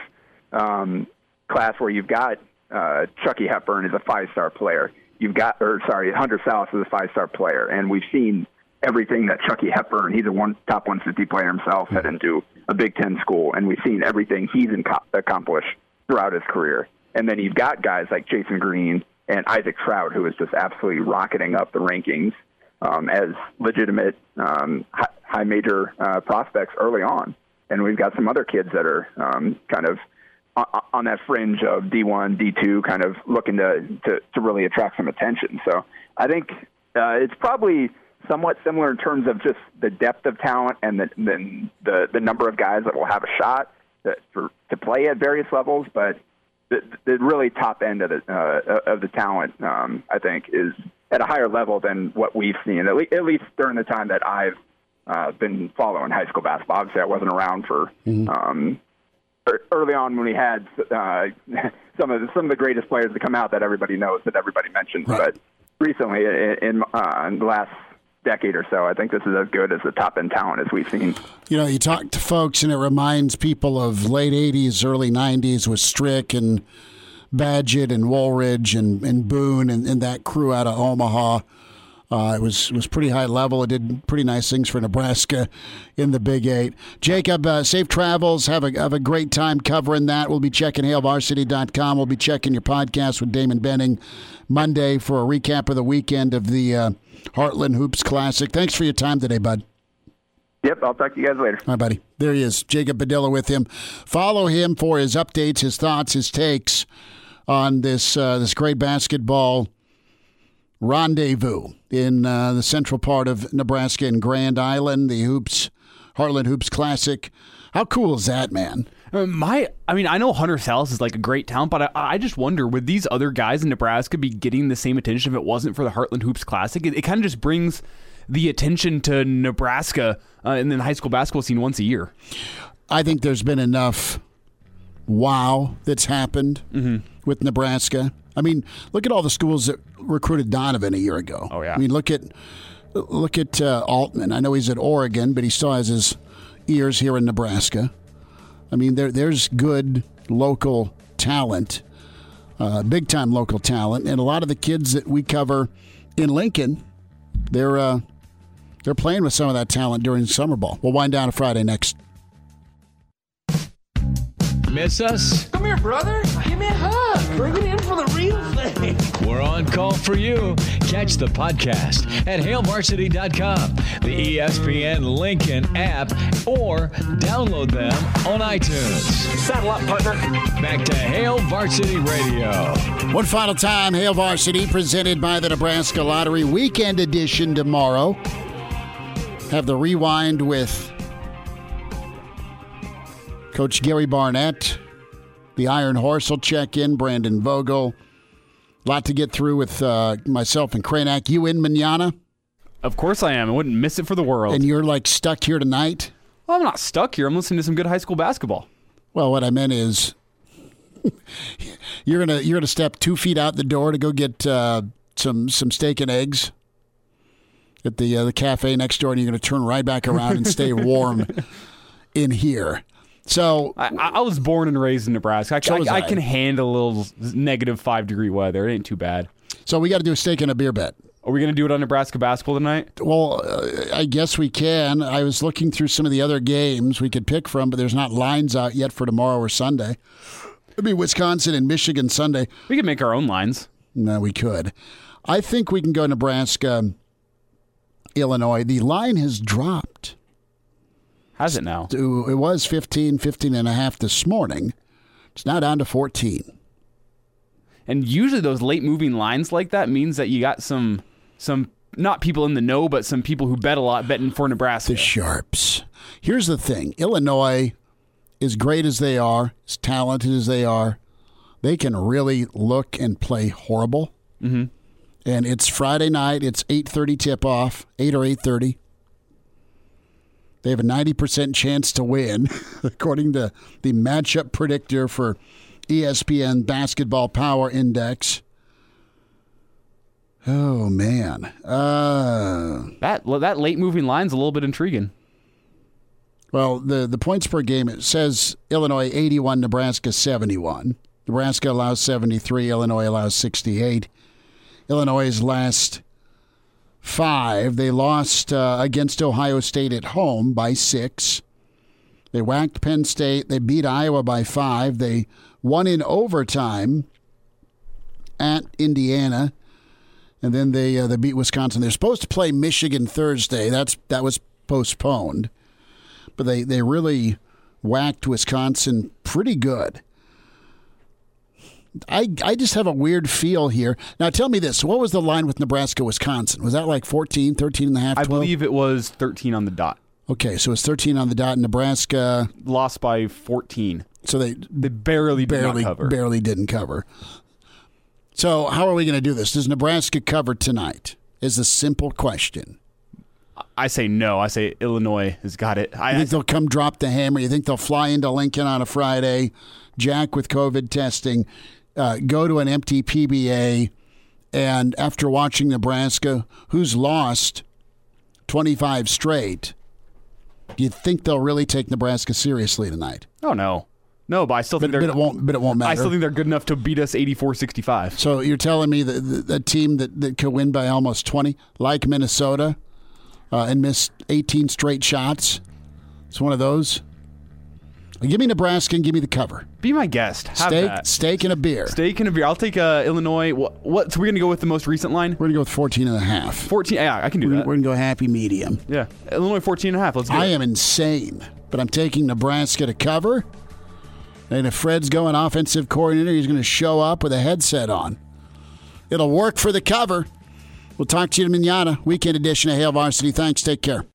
um, class where you've got uh, Chucky Hepburn is a five star player. You've got, or sorry, Hunter Sallis is a five star player, and we've seen everything that Chucky Hepburn, he's a one top 150 player himself, head into a Big Ten school, and we've seen everything he's inco- accomplished throughout his career. And then you've got guys like Jasen Green and Isaac Traudt, who is just absolutely rocketing up the rankings um, as legitimate um, high, major uh, prospects early on. And we've got some other kids that are um, kind of on that fringe of D1, D2, kind of looking to, to, to really attract some attention. So I think uh, it's probably somewhat similar in terms of just the depth of talent and the the the, the number of guys that will have a shot to, for to play at various levels, but the, the really top end of the uh, of the talent, um, I think, is at a higher level than what we've seen, at, le- at least during the time that I've uh, been following high school basketball. Obviously, I wasn't around for um, er- early on when we had uh, some of the, some of the greatest players to come out that everybody knows that everybody mentions, but recently in, in, uh, in the last decade or so, I think this is as good as the top end talent as we've seen. You know, you talk to folks, and it reminds people of late '80s, early '90s with Strick and Badgett and Woolridge and, and Boone and, and that crew out of Omaha. Uh, it was was pretty high level. It did pretty nice things for Nebraska in the Big Eight. Jacob, uh, safe travels. Have a have a great time covering that. We'll be checking HailVarsity.com. We'll be checking your podcast with Damon Benning Monday for a recap of the weekend of the uh, Heartland Hoops Classic. Thanks for your time today, bud. Yep, I'll talk to you guys later. All right, buddy. There he is, Jacob Padilla with him. Follow him for his updates, his thoughts, his takes on this uh, this great basketball rendezvous in uh, the central part of Nebraska in Grand Island, the Hoops Heartland Hoops Classic. How cool is that, man? Uh, My, I mean, I know Hunter Sallis is like a great talent, but I, I just wonder would these other guys in Nebraska be getting the same attention if it wasn't for the Heartland Hoops Classic? It, it kind of just brings the attention to Nebraska uh, then the high school basketball scene once a year. I think there's been enough wow that's happened with Nebraska. I mean, look at all the schools that recruited Donovan a year ago. Oh, yeah. I mean, look at look at uh, Altman. I know he's at Oregon, but he still has his ears here in Nebraska. I mean, there there's good local talent, uh, big time local talent, and a lot of the kids that we cover in Lincoln, they're uh, they're playing with some of that talent during summer ball. We'll wind down a Friday next. Miss us? Come here, brother. Give me a hug. Bring it in for the real thing. We're on call for you. Catch the podcast at hailvarsity.com, the ESPN Lincoln app, or download them on iTunes. Saddle up, partner. Back to Hail Varsity Radio. One final time, Hail Varsity, presented by the Nebraska Lottery Weekend Edition tomorrow. Have the rewind with Coach Gary Barnett. The Iron Horse will check in. Brandon Vogel. A lot to get through with uh, myself and Kranak. You in manana? Of course I am. I wouldn't miss it for the world. And you're like stuck here tonight? well, I'm not stuck here. I'm listening to some good high school basketball. Well, what I meant is you're gonna you're gonna step two feet out the door to go get uh, some some steak and eggs at the uh, the cafe next door, and you're gonna turn right back around and stay warm in here. So I, I was born and raised in Nebraska. I, So I, I can handle a little negative five degree weather. It ain't too bad. so we got to do a steak and a beer bet. Are we going to do it on Nebraska basketball tonight? Well, uh, I guess we can. I was looking through some of the other games we could pick from, but there's not lines out yet for tomorrow or Sunday. It'd be Wisconsin and Michigan Sunday. We can make our own lines. No, we could. I think we can go Nebraska, Illinois. The line has dropped. Has it now? To, it was 15, 15 and a half this morning. It's now down to 14. And usually those late moving lines like that means that you got some some not people in the know, but some people who bet a lot betting for Nebraska. The Sharps. Here's the thing Illinois, as great as they are, as talented as they are, they can really look and play horrible. Mm-hmm. And it's Friday night. It's 8.30 tip-off, 8 or 8.30. They have a 90% chance to win, according to the matchup predictor for ESPN Basketball Power Index. Oh, man. Uh, That that late moving line's a little bit intriguing. Well, the, the points per game, it says Illinois 81, Nebraska 71. Nebraska allows 73, Illinois allows 68. Illinois' last five, they lost uh, against Ohio State at home by six. They whacked Penn State. They beat Iowa by five. They won in overtime at Indiana. And then they uh, they beat Wisconsin. They're supposed to play Michigan Thursday. That's that was postponed but they, they really whacked Wisconsin pretty good. I, I just have a weird feel here. Now, tell me this. What was the line with Nebraska, Wisconsin? Was that like 14, 13 and a half, 12? I believe it was 13 on the dot. Okay, so it's 13 on the dot. Nebraska lost by 14. So they they barely barely did barely didn't cover. So how are we going to do this? Does Nebraska cover tonight? Is a simple question. I say no. I say Illinois has got it. I you think they'll come drop the hammer? You think they'll fly into Lincoln on a Friday, Jack with COVID testing, uh, go to an empty PBA, and after watching Nebraska, who's lost 25 straight, do you think they'll really take Nebraska seriously tonight? Oh no. No, but I still think but, they're. But it won't. But it won't matter. I still think they're good enough to beat us 84-65. So you're telling me that the team that, that could win by almost 20, like Minnesota, uh, and miss 18 straight shots, it's one of those. Give me Nebraska and give me the cover. Be my guest. Have steak, that. steak and a beer. Steak and a beer. I'll take uh, Illinois. What, what? So we're gonna go with the most recent line. We're gonna go with 14 and a half. 14. Yeah, I can do we're, that. We're gonna go happy medium. Yeah, Illinois 14 and a half. Let's go. I am insane, but I'm taking Nebraska to cover. And if Fred's going offensive coordinator, he's going to show up with a headset on. It'll work for the cover. We'll talk to you in manana, weekend edition of Hail Varsity. Thanks. Take care.